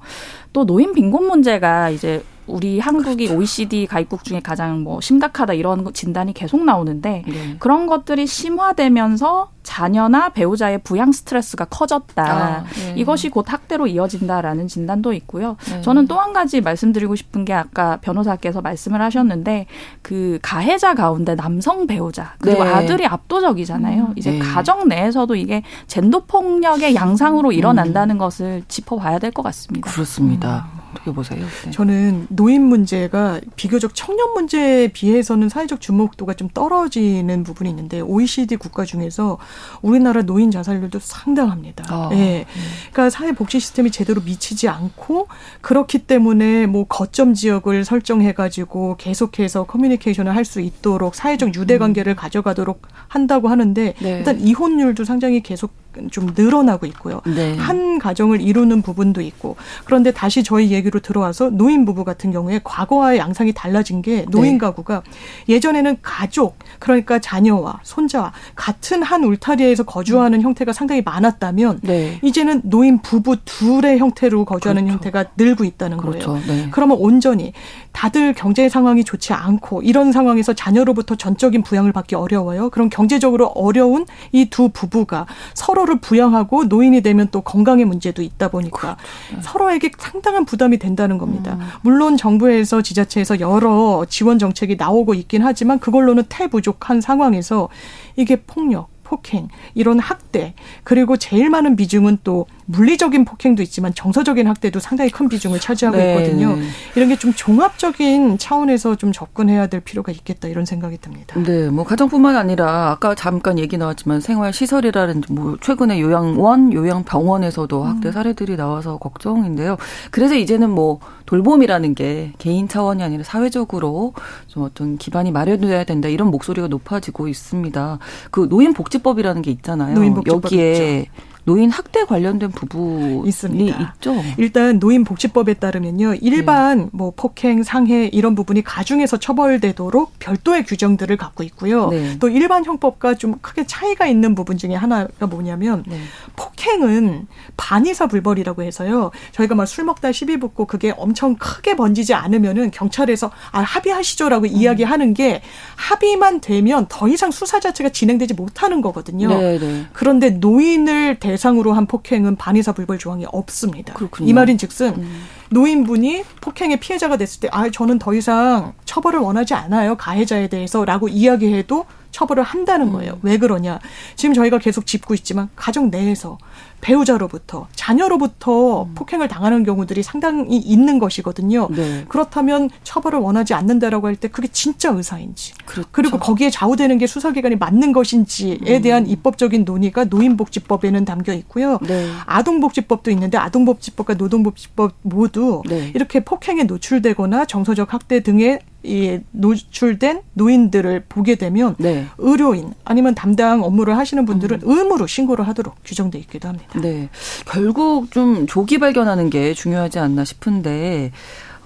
또 노인 빈곤 문제가 이제 우리 한국이 그렇죠. OECD 가입국 중에 가장 뭐 심각하다 이런 진단이 계속 나오는데 네. 그런 것들이 심화되면서 자녀나 배우자의 부양 스트레스가 커졌다. 아, 네. 이것이 곧 학대로 이어진다라는 진단도 있고요. 네. 저는 또 한 가지 말씀드리고 싶은 게 아까 변호사께서 말씀을 하셨는데 그 가해자 가운데 남성 배우자 그리고 네. 아들이 압도적이잖아요. 음, 이제 네. 가정 내에서도 이게 젠더 폭력의 양상으로 일어난다는 음. 것을 짚어봐야 될 것 같습니다.
그렇습니다. 음. 어떻게 보세요?
네. 저는 노인 문제가 비교적 청년 문제에 비해서는 사회적 주목도가 좀 떨어지는 부분이 있는데 OECD 국가 중에서 우리나라 노인 자살률도 상당합니다. 아, 예. 음. 그러니까 사회 복지 시스템이 제대로 미치지 않고 그렇기 때문에 뭐 거점 지역을 설정해 가지고 계속해서 커뮤니케이션을 할 수 있도록 사회적 유대 관계를 음. 가져가도록 한다고 하는데 네. 일단 이혼율도 상당히 계속 좀 늘어나고 있고요. 네. 한 가정을 이루는 부분도 있고 그런데 다시 저희 얘기로 들어와서 노인 부부 같은 경우에 과거와의 양상이 달라진 게 노인 네. 가구가 예전에는 가족 그러니까 자녀와 손자와 같은 한 울타리에서 거주하는 음. 형태가 상당히 많았다면 네. 이제는 노인 부부 둘의 형태로 거주하는 그렇죠. 형태가 늘고 있다는 그렇죠. 거예요. 네. 그러면 온전히 다들 경제 상황이 좋지 않고 이런 상황에서 자녀로부터 전적인 부양을 받기 어려워요. 그럼 경제적으로 어려운 이 두 부부가 서로를 부양하고 노인이 되면 또 건강의 문제도 있다 보니까 그렇죠. 서로에게 상당한 부담이 된다는 겁니다. 음. 물론 정부에서 지자체에서 여러 지원 정책이 나오고 있긴 하지만 그걸로는 태부족한 상황에서 이게 폭력 폭행, 이런 학대, 그리고 제일 많은 비중은 또 물리적인 폭행도 있지만 정서적인 학대도 상당히 큰 비중을 차지하고 네. 있거든요. 이런 게 좀 종합적인 차원에서 좀 접근해야 될 필요가 있겠다 이런 생각이 듭니다.
네, 뭐 가정뿐만 아니라 아까 잠깐 얘기 나왔지만 생활 시설이라든지 뭐 최근에 요양원, 요양병원에서도 학대 음. 사례들이 나와서 걱정인데요. 그래서 이제는 뭐 돌봄이라는 게 개인 차원이 아니라 사회적으로 좀 어떤 기반이 마련돼야 된다 이런 목소리가 높아지고 있습니다. 그 노인복지법이라는 게 있잖아요. 노인복지법 여기에 있죠. 노인 학대 관련된 부분이 있습니다. 있죠.
일단 노인 복지법에 따르면요. 일반 네. 뭐 폭행, 상해 이런 부분이 가중에서 처벌되도록 별도의 규정들을 갖고 있고요. 네. 또 일반 형법과 좀 크게 차이가 있는 부분 중에 하나가 뭐냐면 네. 폭행은 반의사 불벌이라고 해서요. 저희가 막 술 먹다 시비 붙고 그게 엄청 크게 번지지 않으면은 경찰에서 아 합의하시죠라고 음. 이야기하는 게 합의만 되면 더 이상 수사 자체가 진행되지 못하는 거거든요. 네, 네. 그런데 노인을 대 대상으로 한 폭행은 반의사 불벌 조항이 없습니다. 그렇군요. 이 말인즉슨 음. 노인분이 폭행의 피해자가 됐을 때, 아 저는 더 이상 처벌을 원하지 않아요 가해자에 대해서라고 이야기해도 처벌을 한다는 음. 거예요. 음. 왜 그러냐? 지금 저희가 계속 짚고 있지만 가정 내에서 배우자로부터 자녀로부터 음. 폭행을 당하는 경우들이 상당히 있는 것이거든요. 네. 그렇다면 처벌을 원하지 않는다라고 할 때 그게 진짜 의사인지 그렇죠. 그리고 거기에 좌우되는 게 수사기관이 맞는 것인지에 음. 대한 입법적인 논의가 노인복지법에는 담겨 있고요. 네. 아동복지법도 있는데 아동복지법과 노동복지법 모두 네. 이렇게 폭행에 노출되거나 정서적 학대 등의 이 노출된 노인들을 보게 되면 네. 의료인 아니면 담당 업무를 하시는 분들은 음. 의무로 신고를 하도록 규정돼 있기도 합니다.
네. 결국 좀 조기 발견하는 게 중요하지 않나 싶은데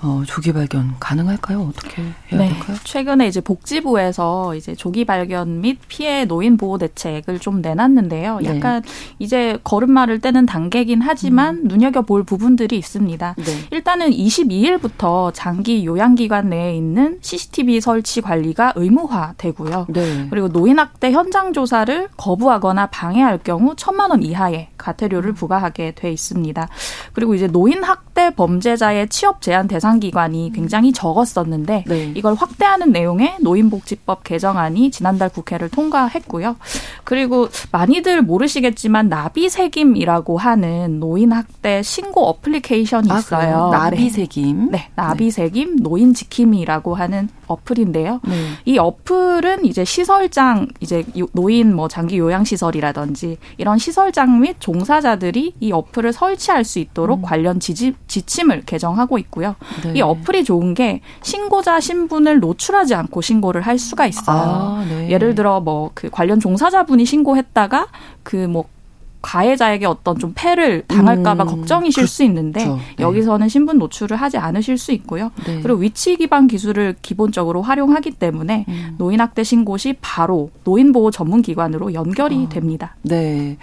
어, 조기 발견 가능할까요? 어떻게 해야 네. 될까요?
최근에 이제 복지부에서 이제 조기 발견 및 피해 노인 보호 대책을 좀 내놨는데요. 네. 약간 네. 이제 걸음마를 떼는 단계긴 하지만 음. 눈여겨볼 부분들이 있습니다. 네. 일단은 22일부터 장기 요양기관 내에 있는 CCTV 설치 관리가 의무화되고요. 네. 그리고 노인학대 현장 조사를 거부하거나 방해할 경우 천만 원 이하의 과태료를 음. 부과하게 돼 있습니다. 그리고 이제 노인학대 범죄자의 취업 제한 대상 기관이 굉장히 적었었는데 네. 이걸 확대하는 내용의 노인복지법 개정안이 지난달 국회를 통과했고요. 그리고 많이들 모르시겠지만 나비새김이라고 하는 노인학대 신고 어플리케이션이 아, 있어요.
아, 나비새김.
네, 나비새김 노인 지킴이라고 하는 어플인데요. 네. 이 어플은 이제 시설장 이제 노인 뭐 장기 요양 시설이라든지 이런 시설장 및 종사자들이 이 어플을 설치할 수 있도록 음. 관련 지지, 지침을 개정하고 있고요. 네. 이 어플이 좋은 게 신고자 신분을 노출하지 않고 신고를 할 수가 있어요. 아, 네. 예를 들어 뭐 그 관련 종사자분이 신고했다가 그뭐 가해자에게 어떤 좀 패를 당할까봐 음, 걱정이실 그, 수 있는데 네. 여기서는 신분 노출을 하지 않으실 수 있고요. 네. 그리고 위치 기반 기술을 기본적으로 활용하기 때문에 음. 노인학대 신고 시 바로 노인보호 전문기관으로 연결이 어, 됩니다.
네.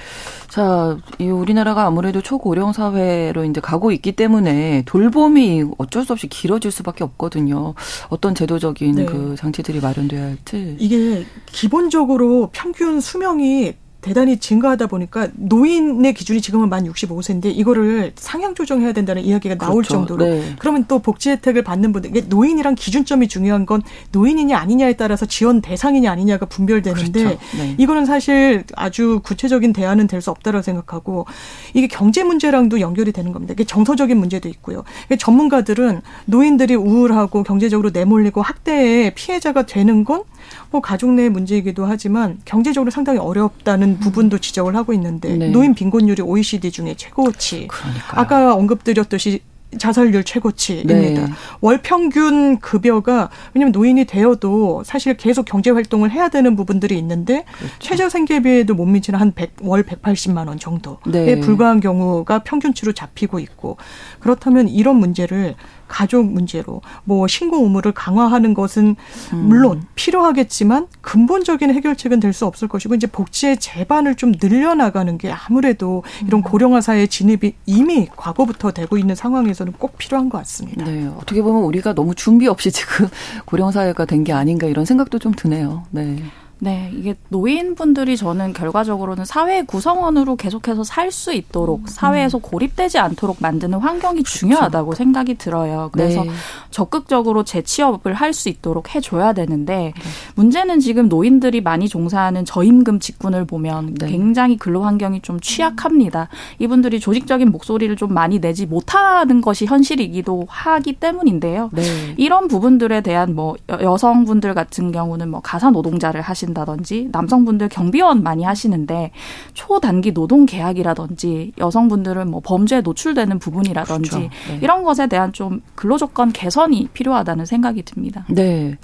자, 이 우리나라가 아무래도 초고령 사회로 이제 가고 있기 때문에 돌봄이 어쩔 수 없이 길어질 수밖에 없거든요. 어떤 제도적인 네. 그 장치들이 마련돼야 할지.
이게 기본적으로 평균 수명이 대단히 증가하다 보니까 노인의 기준이 지금은 만 65세인데 이거를 상향 조정해야 된다는 이야기가 나올 그렇죠. 정도로 네. 그러면 또 복지 혜택을 받는 분들 이게 노인이랑 기준점이 중요한 건 노인이냐 아니냐에 따라서 지원 대상이냐 아니냐가 분별되는데 그렇죠. 네. 이거는 사실 아주 구체적인 대안은 될 수 없다고 생각하고 이게 경제 문제랑도 연결이 되는 겁니다. 이게 정서적인 문제도 있고요. 전문가들은 노인들이 우울하고 경제적으로 내몰리고 학대의 피해자가 되는 건 뭐 가족 내 문제이기도 하지만 경제적으로 상당히 어렵다는 음. 부분도 지적을 하고 있는데 네. 노인 빈곤율이 OECD 중에 최고치. 그러니까요. 아까 언급드렸듯이 자살률 최고치입니다. 네. 월 평균 급여가 왜냐하면 노인이 되어도 사실 계속 경제 활동을 해야 되는 부분들이 있는데 그렇죠. 최저 생계비에도 못 미치는 한월 180만 원 정도에 네. 불과한 경우가 평균치로 잡히고 있고 그렇다면 이런 문제를 가족 문제로 뭐 신고 의무를 강화하는 것은 음. 물론 필요하겠지만 근본적인 해결책은 될 수 없을 것이고 이제 복지의 제반을 좀 늘려나가는 게 아무래도 이런 음. 고령화 사회 진입이 이미 과거부터 되고 있는 상황에서는 꼭 필요한 것 같습니다.
네, 어떻게 보면 우리가 너무 준비 없이 지금 고령 사회가 된 게 아닌가 이런 생각도 좀 드네요. 네.
네, 이게 노인분들이 저는 결과적으로는 사회 구성원으로 계속해서 살 수 있도록 음. 사회에서 고립되지 않도록 만드는 환경이 그렇죠. 중요하다고 생각이 들어요. 그래서 네. 적극적으로 재취업을 할 수 있도록 해줘야 되는데 네. 문제는 지금 노인들이 많이 종사하는 저임금 직군을 보면 네. 굉장히 근로 환경이 좀 취약합니다. 이분들이 조직적인 목소리를 좀 많이 내지 못하는 것이 현실이기도 하기 때문인데요. 네. 이런 부분들에 대한 뭐 여성분들 같은 경우는 뭐 가사 노동자를 하신 하신다든지 남성분들 경비원 많이 하시는데 초단기 노동 계약이라든지 여성분들은 뭐 범죄에 노출되는 부분이라든지 그렇죠. 네. 이런 것에 대한 좀 근로 조건 개선이 필요하다는 생각이 듭니다.
네.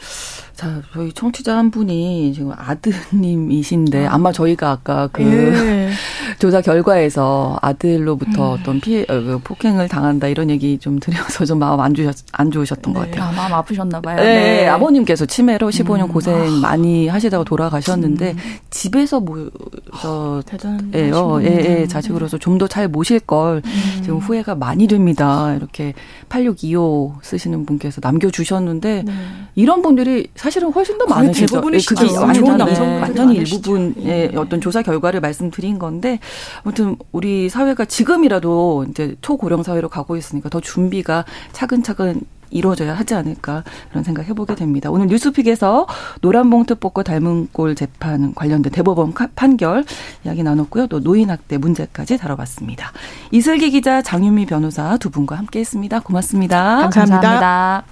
자, 저희 청취자 한 분이 지금 아드님이신데 아. 마 저희가 아까 그 예. 조사 결과에서 아들로부터 음. 어떤 피해 어, 그 폭행을 당한다 이런 얘기 좀 드려서 좀 마음 안 주셨 안 좋으셨던 네. 것 같아요.
아, 마음 아프셨나 봐요.
네. 네. 아버님께서 치매로 15년 음. 고생 아. 많이 하시다가 돌아 가셨는데 음. 집에서 뭐저 대단해요. 예, 예, 자식으로서 좀 더 잘 모실 걸 음. 지금 후회가 많이 됩니다. 이렇게 8625 쓰시는 분께서 남겨 주셨는데 네. 이런 분들이 사실은 훨씬 더 많으시죠. 예, 그게 완전 네, 완전히 일부분의 예. 어떤 조사 결과를 말씀드린 건데 아무튼 우리 사회가 지금이라도 이제 초고령 사회로 가고 있으니까 더 준비가 차근차근 이루어져야 하지 않을까 그런 생각 해보게 됩니다. 오늘 뉴스픽에서 노란봉투 뽑고 닮은 꼴 재판 관련된 대법원 판결 이야기 나눴고요. 또 노인학대 문제까지 다뤄봤습니다. 이슬기 기자, 장윤미 변호사 두 분과 함께했습니다. 고맙습니다.
감사합니다.
감사합니다.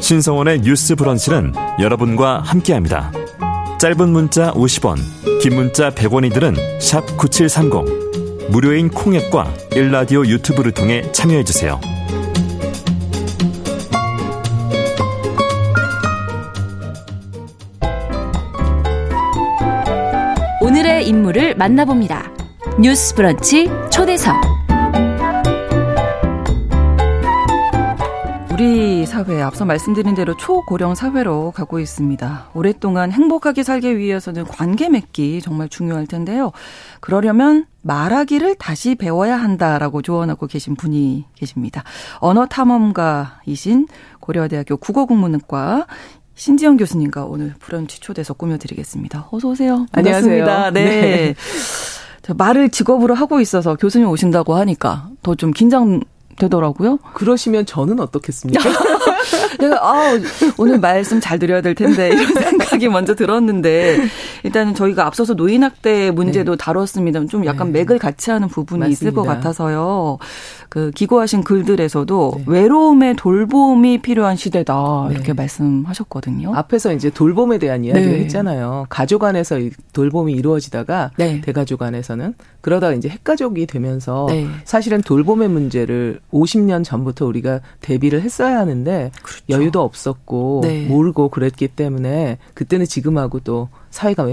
신성원의 뉴스 브런치는 여러분과 함께합니다. 짧은 문자 50원, 긴 문자 100원이들은 샵 9730. 무료인 콩앱과 일라디오 유튜브를 통해 참여해주세요.
오늘의 인물을 만나봅니다. 뉴스 브런치 초대석.
우리 사회 앞서 말씀드린 대로 초고령 사회로 가고 있습니다. 오랫동안 행복하게 살기 위해서는 관계 맺기 정말 중요할 텐데요. 그러려면 말하기를 다시 배워야 한다라고 조언하고 계신 분이 계십니다. 언어 탐험가이신 고려대학교 국어국문과 신지영 교수님과 오늘 브런치 초대석 꾸며드리겠습니다. 어서 오세요.
반갑습니다.
안녕하세요. 네. 네. 말을 직업으로 하고 있어서 교수님 오신다고 하니까 더 좀 긴장 되더라고요.
그러시면 저는 어떻겠습니까?
내가 아 오늘 말씀 잘 드려야 될 텐데 이런 생각이 먼저 들었는데 일단은 저희가 앞서서 노인학대 문제도 네. 다뤘습니다. 좀 약간 네. 맥을 같이 하는 부분이 맞습니다. 있을 것 같아서요. 그 기고하신 글들에서도 네. 외로움의 돌봄이 필요한 시대다 이렇게 네. 말씀하셨거든요.
앞에서 이제 돌봄에 대한 이야기를 네. 했잖아요. 가족 안에서 돌봄이 이루어지다가 네. 대가족 안에서는 그러다가 이제 핵가족이 되면서 사실은 돌봄의 문제를 50년 전부터 우리가 대비를 했어야 하는데 그렇죠. 여유도 없었고 네. 모르고 그랬기 때문에 그때는 지금하고 또 사회가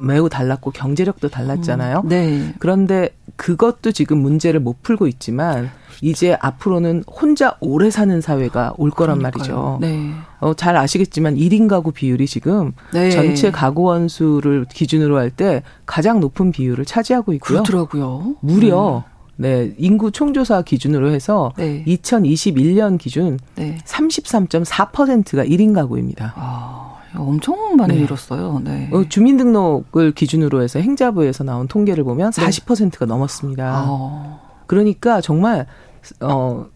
매우 달랐고 경제력도 달랐잖아요. 음, 네. 그런데 그것도 지금 문제를 못 풀고 있지만 이제 앞으로는 혼자 오래 사는 사회가 올 거란 말이죠. 네. 어, 잘 아시겠지만 1인 가구 비율이 지금 네. 전체 가구 원수를 기준으로 할 때 가장 높은 비율을 차지하고 있고요.
그렇더라고요.
무려 음. 네, 인구 총조사 기준으로 해서 네. 2021년 기준 네. 33.4%가 1인 가구입니다.
아, 엄청 많이 네. 늘었어요. 네.
어, 주민등록을 기준으로 해서 행자부에서 나온 통계를 보면 40%가 넘었습니다. 아. 그러니까 정말 어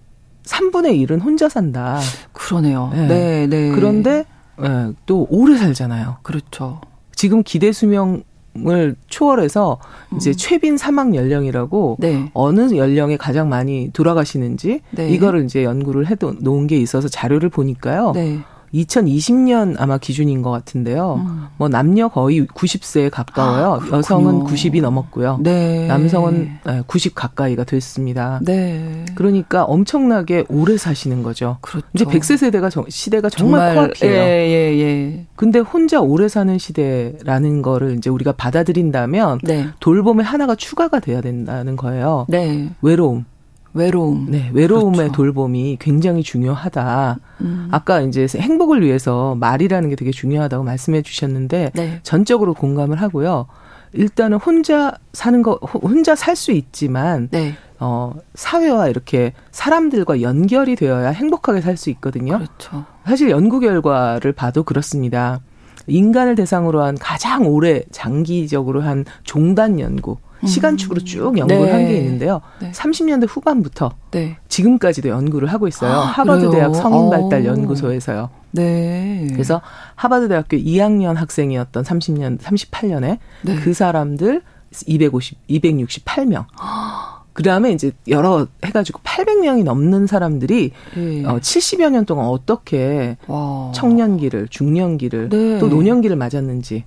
3분의 1은 혼자 산다.
그러네요. 네, 네. 네.
그런데 네, 또 오래 살잖아요.
그렇죠.
지금 기대 수명 을 초월해서 이제 음. 최빈 사망 연령이라고 네. 어느 연령에 가장 많이 돌아가시는지 네. 이거를 이제 연구를 해 놓은 게 있어서 자료를 보니까요. 네. 2020년 아마 기준인 것 같은데요. 음. 뭐 남녀 거의 90세에 가까워요. 아, 여성은 90이 넘었고요. 네. 남성은 90 가까이가 됐습니다. 네. 그러니까 엄청나게 오래 사시는 거죠. 그렇죠. 이제 100세 세대가 시대가 정말, 정말 코앞이에요. 예, 예, 예. 근데 혼자 오래 사는 시대라는 거를 이제 우리가 받아들인다면 네. 돌봄의 하나가 추가가 돼야 된다는 거예요. 네. 외로움.
외로움.
네, 외로움의 그렇죠. 돌봄이 굉장히 중요하다. 음. 아까 이제 행복을 위해서 말이라는 게 되게 중요하다고 말씀해 주셨는데 네. 전적으로 공감을 하고요. 일단은 혼자 사는 거 혼자 살 수 있지만 네. 어 사회와 이렇게 사람들과 연결이 되어야 행복하게 살 수 있거든요. 그렇죠. 사실 연구 결과를 봐도 그렇습니다. 인간을 대상으로 한 가장 오래 장기적으로 한 종단 연구 시간축으로 쭉 연구를 네. 한게 있는데요. 네. 30년대 후반부터 네. 지금까지도 연구를 하고 있어요. 아, 하버드 대학 성인 발달 연구소에서요. 네. 그래서 하버드 대학교 2학년 학생이었던 30년 38년에 그 사람들 250 268명. 그 다음에 이제 여러 해가지고 800명이 넘는 사람들이 네. 어, 70여 년 동안 어떻게 와. 청년기를, 중년기를, 네. 또 노년기를 맞았는지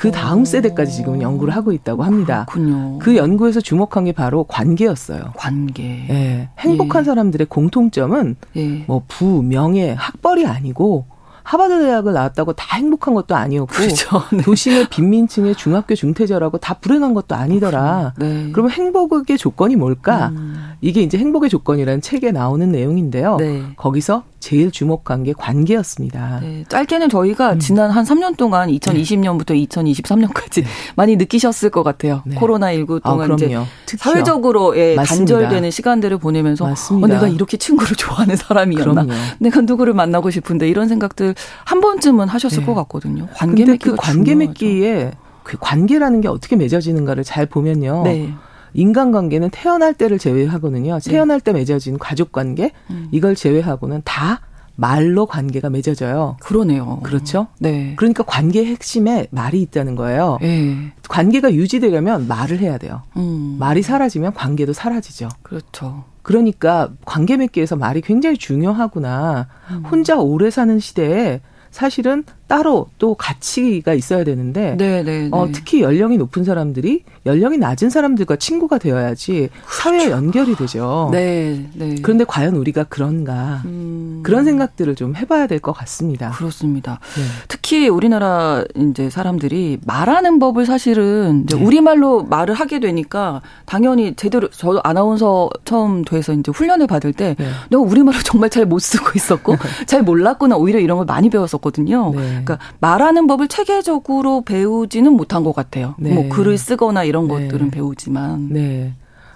그 다음 세대까지 지금 연구를 하고 있다고 합니다. 그렇군요. 그 연구에서 주목한 게 바로 관계였어요.
관계.
예. 행복한 예. 사람들의 공통점은 예. 뭐 부, 명예, 학벌이 아니고 하버드 대학을 나왔다고 다 행복한 것도 아니었고 그렇죠. 네. 도심의 빈민층의 중학교 중퇴자라고 다 불행한 것도 아니더라. 네. 그러면 행복의 조건이 뭘까? 음. 이게 이제 행복의 조건이라는 책에 나오는 내용인데요. 네. 거기서 제일 주목한 게 관계였습니다. 네,
짧게는 저희가 음. 지난 한 3년 동안 2020년부터 네. 2023년까지 네. 많이 느끼셨을 것 같아요. 네. 코로나19 아, 동안 아, 이제 사회적으로 예, 단절되는 시간들을 보내면서 어, 내가 이렇게 친구를 좋아하는 사람이었나? 그럼요. 내가 누구를 만나고 싶은데 이런 생각들 한 번쯤은 하셨을 네. 것 같거든요.
관계 맺기 그 관계 맺기에 그 관계라는 게 어떻게 맺어지는가를 잘 보면요. 네. 인간관계는 태어날 때를 제외하고는요. 네. 태어날 때 맺어진 가족 관계 음. 이걸 제외하고는 다 말로 관계가 맺어져요.
그러네요.
그렇죠? 네. 그러니까 관계의 핵심에 말이 있다는 거예요. 네. 관계가 유지되려면 말을 해야 돼요. 음. 말이 사라지면 관계도 사라지죠.
그렇죠.
그러니까 관계 맺기에서 말이 굉장히 중요하구나. 음. 혼자 오래 사는 시대에 사실은 따로 또 가치가 있어야 되는데
네, 네,
어,
네.
특히 연령이 높은 사람들이 연령이 낮은 사람들과 친구가 되어야지 사회
그렇죠.
연결이 되죠.
네, 네.
그런데 과연 우리가 그런가
음.
그런 생각들을 좀 해봐야 될 것 같습니다.
그렇습니다.
네.
특히 우리나라 이제 사람들이 말하는 법을 사실은
네.
우리말로 말을 하게 되니까 당연히 제대로 저도 아나운서 처음 돼서 이제 훈련을 받을 때
네.
내가 우리말을 정말 잘 못 쓰고 있었고 잘 몰랐구나 오히려 이런 걸 많이 배웠었거든요.
네.
그러니까 말하는 법을 체계적으로 배우지는 못한 것 같아요.
네.
뭐 글을 쓰거나 이런
네.
것들은 배우지만
네.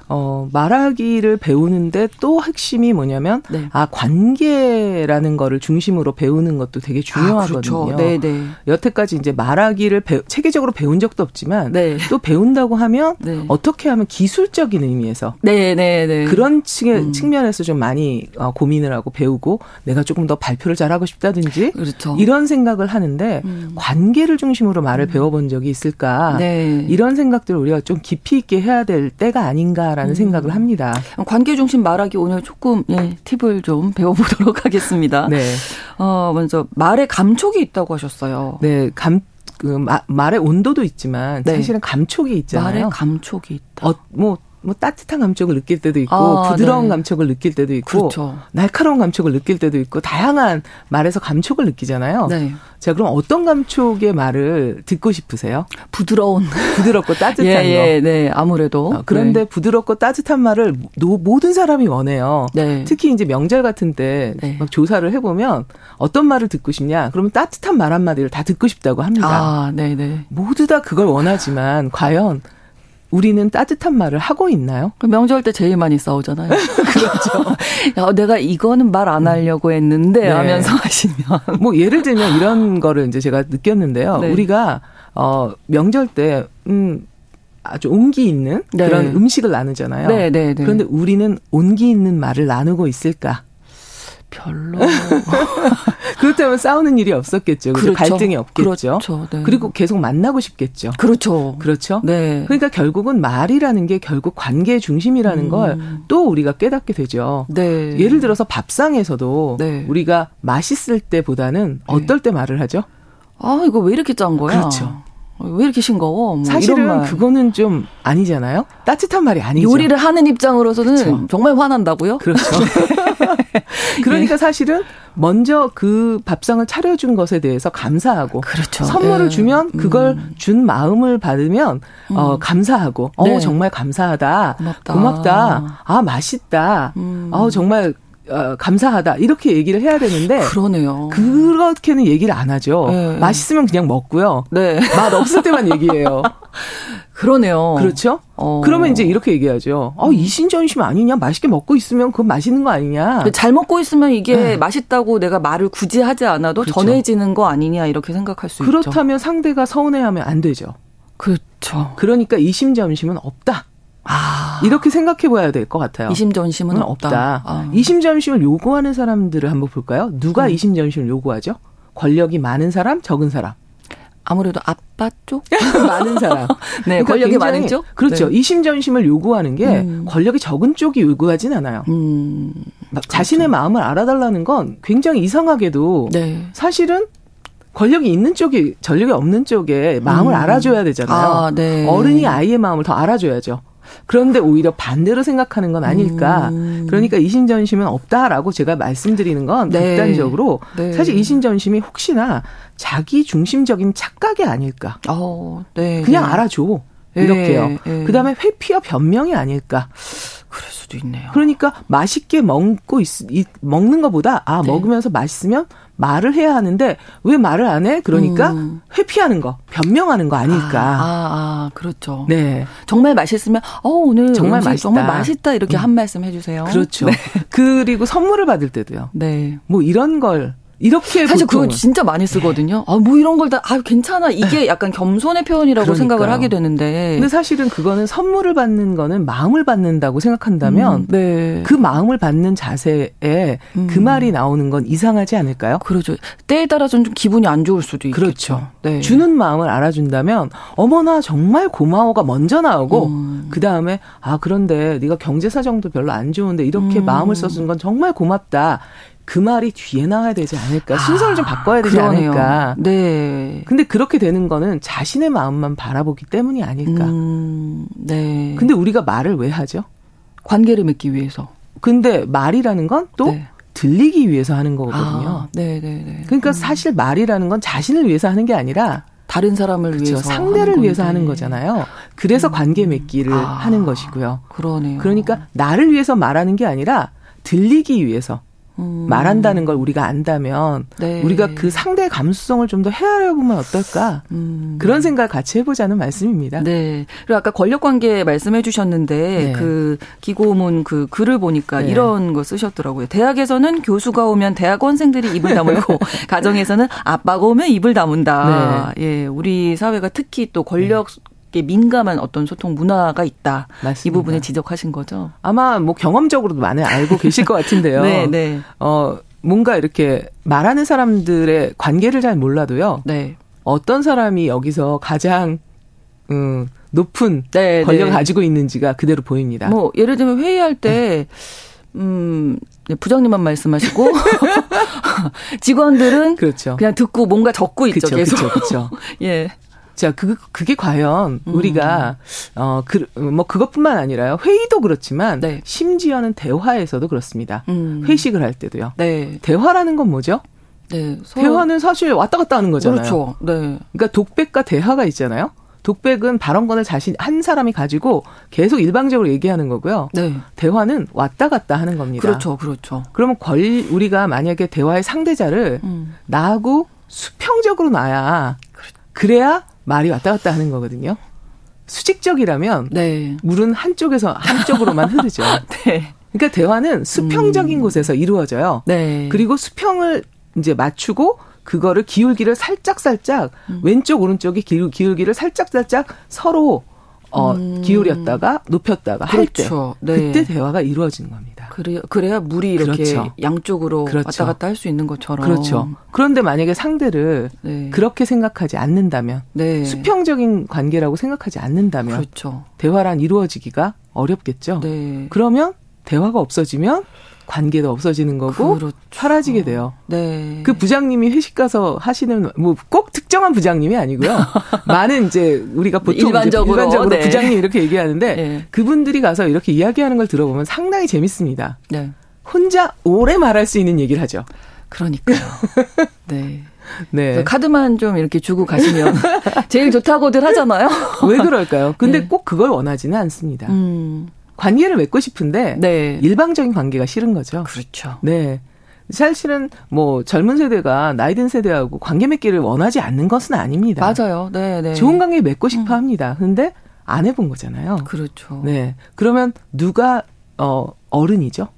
어, 말하기를 배우는데 또 핵심이 뭐냐면,
네.
아, 관계라는 거를 중심으로 배우는 것도 되게 중요하거든요.
아, 그렇죠. 네, 네.
여태까지 이제 말하기를 배, 체계적으로 배운 적도 없지만,
네.
또 배운다고 하면,
네.
어떻게 하면 기술적인 의미에서,
네.
그런 측,
음.
측면에서 좀 많이 어, 고민을 하고 배우고, 내가 조금 더 발표를 잘하고 싶다든지,
그렇죠.
이런 생각을 하는데,
음.
관계를 중심으로 말을 배워본 적이 있을까?
네.
이런 생각들을 우리가 좀 깊이 있게 해야 될 때가 아닌가라는
음.
생각을 합니다.
관계 중심 말하기 오늘 조금 예, 팁을 좀 배워보도록 하겠습니다.
네.
어, 먼저 말에 감촉이 있다고 하셨어요.
네, 감, 그, 마, 말의 온도도 있지만
네.
사실은 감촉이 있잖아요.
말에 감촉이 있다.
어, 뭐, 뭐 따뜻한 감촉을 느낄 때도 있고
아,
부드러운
네.
감촉을 느낄 때도 있고
그렇죠.
날카로운 감촉을 느낄 때도 있고 다양한 말에서 감촉을 느끼잖아요.
네.
자, 그럼 어떤 감촉의 말을 듣고 싶으세요?
부드러운.
부드럽고 따뜻한
예,
거.
예, 네. 아무래도.
어, 그런데 부드럽고 따뜻한 말을 노- 모든 사람이 원해요.
네.
특히 이제 명절 같은 때
네.
막 조사를 해보면 어떤 말을 듣고 싶냐? 그러면 따뜻한 말 한마디를 다 듣고 싶다고 합니다.
아, 네, 네.
모두 다 그걸 원하지만 과연 우리는 따뜻한 말을 하고 있나요?
그 명절 때 제일 많이 싸우잖아요. 그렇죠. 야, 내가 이거는 말 안 하려고 했는데
네.
하면서 하시면.
뭐 예를 들면 이런 거를 이제 제가 느꼈는데요.
네.
우리가 어 명절 때 음. 아주 온기 있는
네.
그런 음식을 나누잖아요.
네, 네, 네.
그런데 우리는 온기 있는 말을 나누고 있을까?
별로.
그렇다면 싸우는 일이 없었겠죠.
그렇죠.
갈등이 없겠죠.
그렇죠. 네.
그리고 계속 만나고 싶겠죠.
그렇죠.
그렇죠.
네.
그러니까 결국은 말이라는 게 결국 관계의 중심이라는
음.
걸또 우리가 깨닫게 되죠.
네.
예를 들어서 밥상에서도
네.
우리가 맛있을 때보다는 어떨 때 말을 하죠?
아, 이거 왜 이렇게 짠 거야?
그렇죠.
왜 이렇게 싱거워? 뭐
사실은
말.
그거는 좀 아니잖아요. 따뜻한 말이 아니죠.
요리를 하는 입장으로서는
그렇죠.
정말 화난다고요?
그렇죠. 그러니까 사실은 먼저 그 밥상을 차려준 것에 대해서 감사하고
그렇죠.
선물을
예.
주면 그걸
음.
준 마음을 받으면 어 감사하고
네.
어 정말 감사하다
고맙다.
고맙다 아 맛있다
음.
어 정말 어, 감사하다 이렇게 얘기를 해야 되는데
그러네요.
그렇게는 얘기를 안 하죠
네.
맛있으면 그냥 먹고요
네.
맛 없을 때만 얘기해요
그러네요.
그렇죠
어.
그러면 이제 이렇게 얘기하죠 어 이신전심 아니냐 맛있게 먹고 있으면 그건 맛있는 거 아니냐
잘 먹고 있으면 이게
네.
맛있다고 내가 말을 굳이 하지 않아도
그렇죠.
전해지는 거 아니냐 이렇게 생각할 수 있죠.
그렇다면 상대가 서운해하면 안 되죠
그렇죠.
그러니까 이심점심은 없다
아.
이렇게 생각해 봐야 될 것 같아요.
이심전심은
은
없다.
없다.
아.
이심전심을 요구하는 사람들을 한번 볼까요? 누가
음.
이심전심을 요구하죠? 권력이 많은 사람, 적은 사람.
아무래도 아빠 쪽?
많은 사람.
네,
그러니까
권력이 많은 쪽?
그렇죠.
네.
이심전심을 요구하는 게
음.
권력이 적은 쪽이 요구하진 않아요.
음.
자신의 마음을 알아달라는 건 굉장히 이상하게도
네.
사실은 권력이 있는 쪽이 전력이 없는 쪽에 마음을
음.
알아줘야 되잖아요.
아, 네.
어른이 아이의 마음을 더 알아줘야죠. 그런데 오히려 반대로 생각하는 건 아닐까.
음.
그러니까 이신전심은 없다라고 제가 말씀드리는 건
네.
극단적으로
네.
사실 이신전심이 혹시나 자기 중심적인 착각이 아닐까.
어, 네.
그냥
네.
알아줘.
예,
이렇게요.
예.
그다음에 회피와 변명이 아닐까.
그럴 수도 있네요.
그러니까 맛있게 먹고 있, 이- 먹는 것보다 아
네.
먹으면서 맛있으면 말을 해야 하는데 왜 말을 안 해? 그러니까
음.
회피하는 거, 변명하는 거 아닐까.
아, 아, 아, 그렇죠.
네,
정말 맛있으면 어 오늘
정말 맛있다.
정말 맛있다 이렇게
음.
한 말씀 해주세요.
그렇죠. 그리고 선물을 받을 때도요.
네.
뭐 이런 걸 이렇게
사실 그거 진짜 많이 쓰거든요. 아, 뭐 이런 걸 다, 아, 괜찮아. 이게 약간 겸손의 표현이라고
그러니까요.
생각을 하게 되는데.
근데 사실은 그거는 선물을 받는 거는 마음을 받는다고 생각한다면
음, 네.
그 마음을 받는 자세에 그
음.
말이 나오는 건 이상하지 않을까요?
그렇죠. 때에 따라서는 좀 기분이 안 좋을 수도 있겠죠.
그렇죠.
네.
주는 마음을 알아준다면 어머나 정말 고마워가 먼저 나오고
음.
그 다음에 아 그런데 네가 경제 사정도 별로 안 좋은데 이렇게
음.
마음을 써준 건 정말 고맙다. 그 말이 뒤에 나와야 되지 않을까. 순서를 좀 바꿔야 되지
그러네요.
않을까.
네.
근데 그렇게 되는 거는 자신의 마음만 바라보기 때문이 아닐까.
음, 네.
근데 우리가 말을 왜 하죠?
관계를 맺기 위해서.
근데 말이라는 건또 네. 들리기 위해서 하는 거거든요. 아,
네, 네, 네.
그러니까 음. 사실 말이라는 건 자신을 위해서 하는 게 아니라
다른 사람을 그렇죠. 위해서
상대를 위해서 하는 거잖아요. 그래서 음. 관계 맺기를 아, 하는 것이고요.
그러네요.
그러니까 나를 위해서 말하는 게 아니라 들리기 위해서 음. 말한다는 걸 우리가 안다면 네. 우리가 그 상대의 감수성을 좀 더 헤아려 보면 어떨까 음. 그런 생각 같이 해보자는 말씀입니다.
네. 그리고 아까 권력 관계 말씀해 주셨는데 네. 그 기고문 그 글을 보니까 네. 이런 거 쓰셨더라고요. 대학에서는 교수가 오면 대학원생들이 입을 다물고 가정에서는 아빠가 오면 입을 다문다. 네. 예, 우리 사회가 특히 또 권력 민감한 어떤 소통 문화가 있다. 맞습니다. 이 부분에 지적하신 거죠.
아마 뭐 경험적으로도 많이 알고 계실 것 같은데요.
네, 네.
어, 뭔가 이렇게 말하는 사람들의 관계를 잘 몰라도요. 네. 어떤 사람이 여기서 가장 음, 높은 네, 네. 권력을 네. 가지고 있는지가 그대로 보입니다.
뭐 예를 들면 회의할 때 음, 부장님만 말씀하시고 직원들은 그렇죠. 그냥 듣고 뭔가 적고 있죠. 계속. 그렇죠. 그렇죠. 예.
자, 그, 그게 과연 음. 우리가, 어, 그, 뭐, 그것뿐만 아니라요. 회의도 그렇지만, 네. 심지어는 대화에서도 그렇습니다. 음. 회식을 할 때도요. 네. 대화라는 건 뭐죠? 네. 대화는 사실 왔다 갔다 하는 거잖아요.
그렇죠. 네.
그러니까 독백과 대화가 있잖아요. 독백은 발언권을 자신 한 사람이 가지고 계속 일방적으로 얘기하는 거고요. 네. 대화는 왔다 갔다 하는 겁니다.
그렇죠, 그렇죠.
그러면 권 우리가 만약에 대화의 상대자를 음. 나하고 수평적으로 놔야 그래야 말이 왔다 갔다 하는 거거든요. 수직적이라면 네. 물은 한쪽에서 한쪽으로만 흐르죠. 네. 그러니까 대화는 수평적인 음. 곳에서 이루어져요. 네. 그리고 수평을 이제 맞추고 그거를 기울기를 살짝 살짝 음. 왼쪽 오른쪽이 기울, 기울기를 살짝 살짝 서로 어 음. 기울였다가 높였다가 그렇죠. 할때 네. 그때 대화가 이루어지는 겁니다.
그래 그래야 물이 이렇게 그렇죠. 양쪽으로 그렇죠. 왔다 갔다 할 수 있는 것처럼
그렇죠. 그런데 만약에 상대를 네. 그렇게 생각하지 않는다면 네. 수평적인 관계라고 생각하지 않는다면 그렇죠. 대화란 이루어지기가 어렵겠죠. 네. 그러면 대화가 없어지면 관계도 없어지는 거고 그렇죠. 사라지게 돼요. 네. 그 부장님이 회식 가서 하시는 뭐 꼭 특정한 부장님이 아니고요. 많은 이제 우리가 보통 일반적으로, 일반적으로 네. 부장님 이렇게 얘기하는데 네. 그분들이 가서 이렇게 이야기하는 걸 들어보면 상당히 재밌습니다. 네. 혼자 오래 말할 수 있는 얘기를 하죠.
그러니까요. 네. 네. 카드만 좀 이렇게 주고 가시면 제일 좋다고들 하잖아요.
왜 그럴까요? 근데 네. 꼭 그걸 원하지는 않습니다. 음. 관계를 맺고 싶은데 네. 일방적인 관계가 싫은 거죠.
그렇죠.
네. 사실은 뭐 젊은 세대가 나이 든 세대하고 관계 맺기를 원하지 않는 것은 아닙니다.
맞아요. 네, 네.
좋은 관계 맺고 싶어 음. 합니다. 근데 안 해본 거잖아요.
그렇죠.
네. 그러면 누가 어 어른이죠?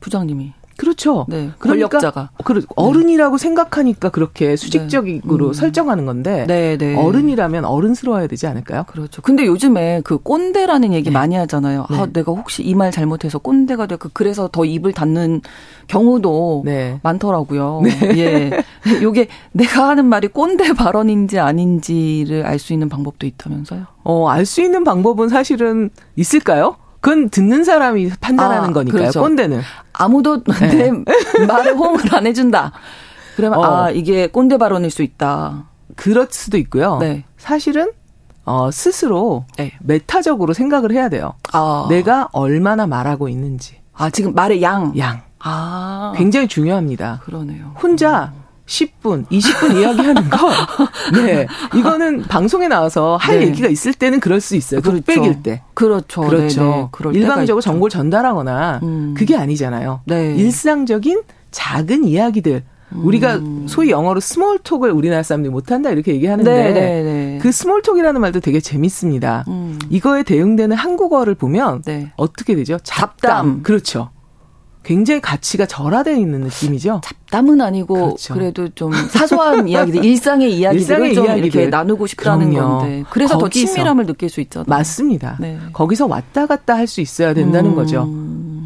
부장님이.
그렇죠.
네, 그러니까 권력자가.
그 어른이라고 네. 생각하니까 그렇게 수직적으로 네. 음. 설정하는 건데 네, 네. 어른이라면 어른스러워야 되지 않을까요?
그렇죠. 근데 요즘에 그 꼰대라는 얘기 네. 많이 하잖아요. 아, 네. 내가 혹시 이 말 잘못해서 꼰대가 되고 그래서 더 입을 닫는 경우도 많더라고요. 예. 요게 내가 하는 말이 꼰대 발언인지 아닌지를 알 수 있는 방법도 있다면서요?
어, 알 수 있는 방법은 사실은 있을까요? 그건 듣는 사람이 판단하는 아, 거니까요. 그렇죠. 꼰대는
아무도 네. 내 말을 호응을 안 해준다. 그러면 어. 아 이게 꼰대 발언일 수 있다.
그럴 수도 있고요. 네. 사실은 어, 스스로 네. 메타적으로 생각을 해야 돼요. 아. 내가 얼마나 말하고 있는지.
아 지금 말의 양.
양. 아. 굉장히 중요합니다.
그러네요.
혼자 10분, 20분 이야기하는 거. 네. 이거는 방송에 나와서 할 네. 얘기가 있을 때는 그럴 수 있어요. 그렇죠. 독백일 때.
그렇죠.
그렇죠. 일방적으로 정보를 전달하거나 음. 그게 아니잖아요. 네. 일상적인 작은 이야기들. 우리가 음. 소위 영어로 small talk을 우리나라 사람들이 못한다 이렇게 얘기하는데 네, 네, 네. 그 small talk이라는 말도 되게 재밌습니다. 음. 이거에 대응되는 한국어를 보면 네. 어떻게 되죠? 잡담. 잡담. 그렇죠. 굉장히 가치가 절하되어 있는 느낌이죠.
잡담은 아니고 그렇죠. 그래도좀 사소한 이야기들, 일상의 이야기들을 일상의 좀 이야기들. 이렇게 나누고 싶다는 그럼요. 건데 그래서 더 친밀함을 느낄 수 있잖아요.
맞습니다. 네. 거기서 왔다 갔다 할 수 있어야 된다는 음. 거죠.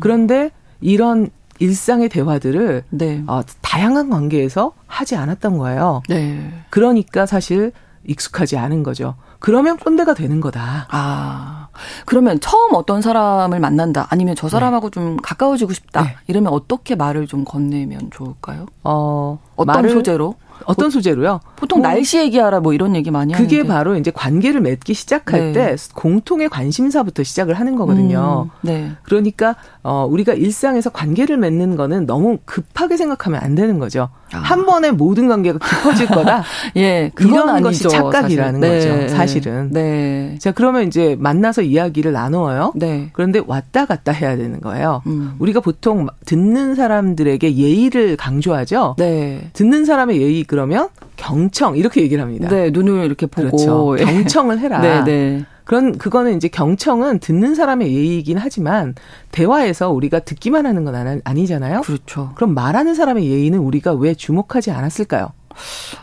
그런데 이런 일상의 대화들을 네. 어, 다양한 관계에서 하지 않았던 거예요. 네. 그러니까 사실 익숙하지 않은 거죠. 그러면 꼰대가 되는 거다. 아.
그러면 처음 어떤 사람을 만난다 아니면 저 사람하고 네. 좀 가까워지고 싶다 네. 이러면 어떻게 말을 좀 건네면 좋을까요? 어, 어떤 소재로?
어떤 소재로요?
보통 어, 날씨 얘기하라 뭐 이런 얘기 많이
하는데. 그게 바로 이제 관계를 맺기 시작할 네. 때 공통의 관심사부터 시작을 하는 거거든요. 음, 네. 그러니까 어 우리가 일상에서 관계를 맺는 거는 너무 급하게 생각하면 안 되는 거죠. 아. 한 번에 모든 관계가 깊어질 거다. 예, 아니죠, 것이 착각이라는 사실. 네. 거죠. 사실은. 네. 자, 그러면 이제 만나서 이야기를 나누어요. 네. 그런데 왔다 갔다 해야 되는 거예요. 음. 우리가 보통 듣는 사람들에게 예의를 강조하죠. 네. 듣는 사람의 예의 그러면 경청 이렇게 얘기를 합니다.
네, 눈을 이렇게 보고
그렇죠. 경청을 해라. 네, 네. 그런 그거는 이제 경청은 듣는 사람의 예의이긴 하지만 대화에서 우리가 듣기만 하는 건 아니잖아요. 그렇죠. 그럼 말하는 사람의 예의는 우리가 왜 주목하지 않았을까요?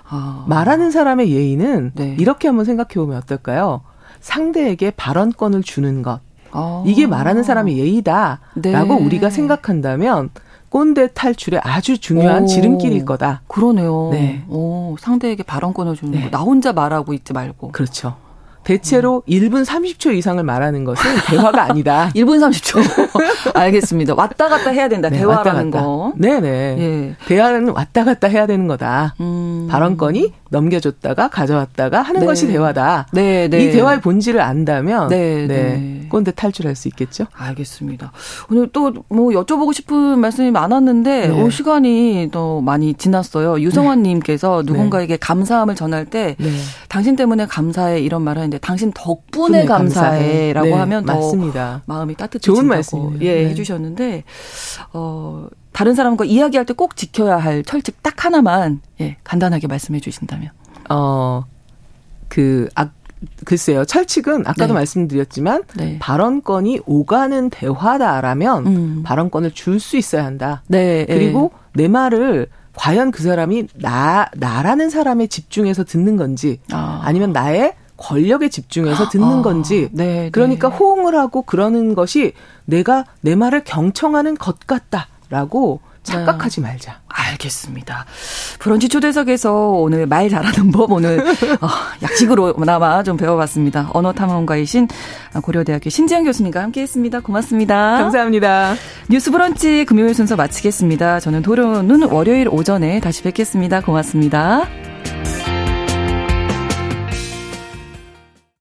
아. 말하는 사람의 예의는 네. 이렇게 한번 생각해 보면 어떨까요? 상대에게 발언권을 주는 것. 아. 이게 말하는 사람의 예의다라고 네. 우리가 생각한다면 꼰대 탈출에 아주 중요한 오, 지름길일 거다.
그러네요. 네. 오, 상대에게 발언권을 주는 네. 거. 나 혼자 말하고 있지 말고.
그렇죠. 대체로 음. 1분 30초 이상을 말하는 것은 대화가 아니다.
1분 30초. 알겠습니다. 왔다 갔다 해야 된다. 네, 대화라는 거.
네네. 예. 대화는 왔다 갔다 해야 되는 거다. 음. 발언권이 넘겨줬다가 가져왔다가 하는 네. 것이 대화다. 네, 네. 이 대화의 본질을 안다면 네, 네. 네. 꼰대 탈출할 수 있겠죠.
알겠습니다. 오늘 또 뭐 여쭤보고 싶은 말씀이 많았는데 네. 오 시간이 또 많이 지났어요. 유성환 님께서 네. 누군가에게 감사함을 전할 때 당신 때문에 감사해 이런 말을 하는데 당신 덕분에 감사해라고 감사해. 하면 더 맞습니다. 마음이 따뜻해진다고 좋은 말씀 예, 해주셨는데 어 다른 사람과 이야기할 때 꼭 지켜야 할 철칙 딱 하나만 예, 간단하게 말씀해 주신다면. 어,
그, 아, 글쎄요. 철칙은 아까도 네. 말씀드렸지만 네. 발언권이 오가는 대화다라면 음. 발언권을 줄 수 있어야 한다. 네. 그리고 네. 내 말을 과연 그 사람이 나 나라는 사람에 집중해서 듣는 건지 아. 아니면 나의 권력에 집중해서 듣는 아, 건지 네, 그러니까 네. 호응을 하고 그러는 것이 내가 내 말을 경청하는 것 같다. 라고 착각하지 네. 말자.
알겠습니다. 브런치 초대석에서 오늘 말 잘하는 법 오늘 어, 약식으로나마 좀 배워봤습니다. 언어 탐험가이신 고려대학교 신지영 교수님과 함께했습니다. 고맙습니다.
감사합니다.
뉴스 브런치 금요일 순서 마치겠습니다. 저는 도로는 월요일 오전에 다시 뵙겠습니다. 고맙습니다.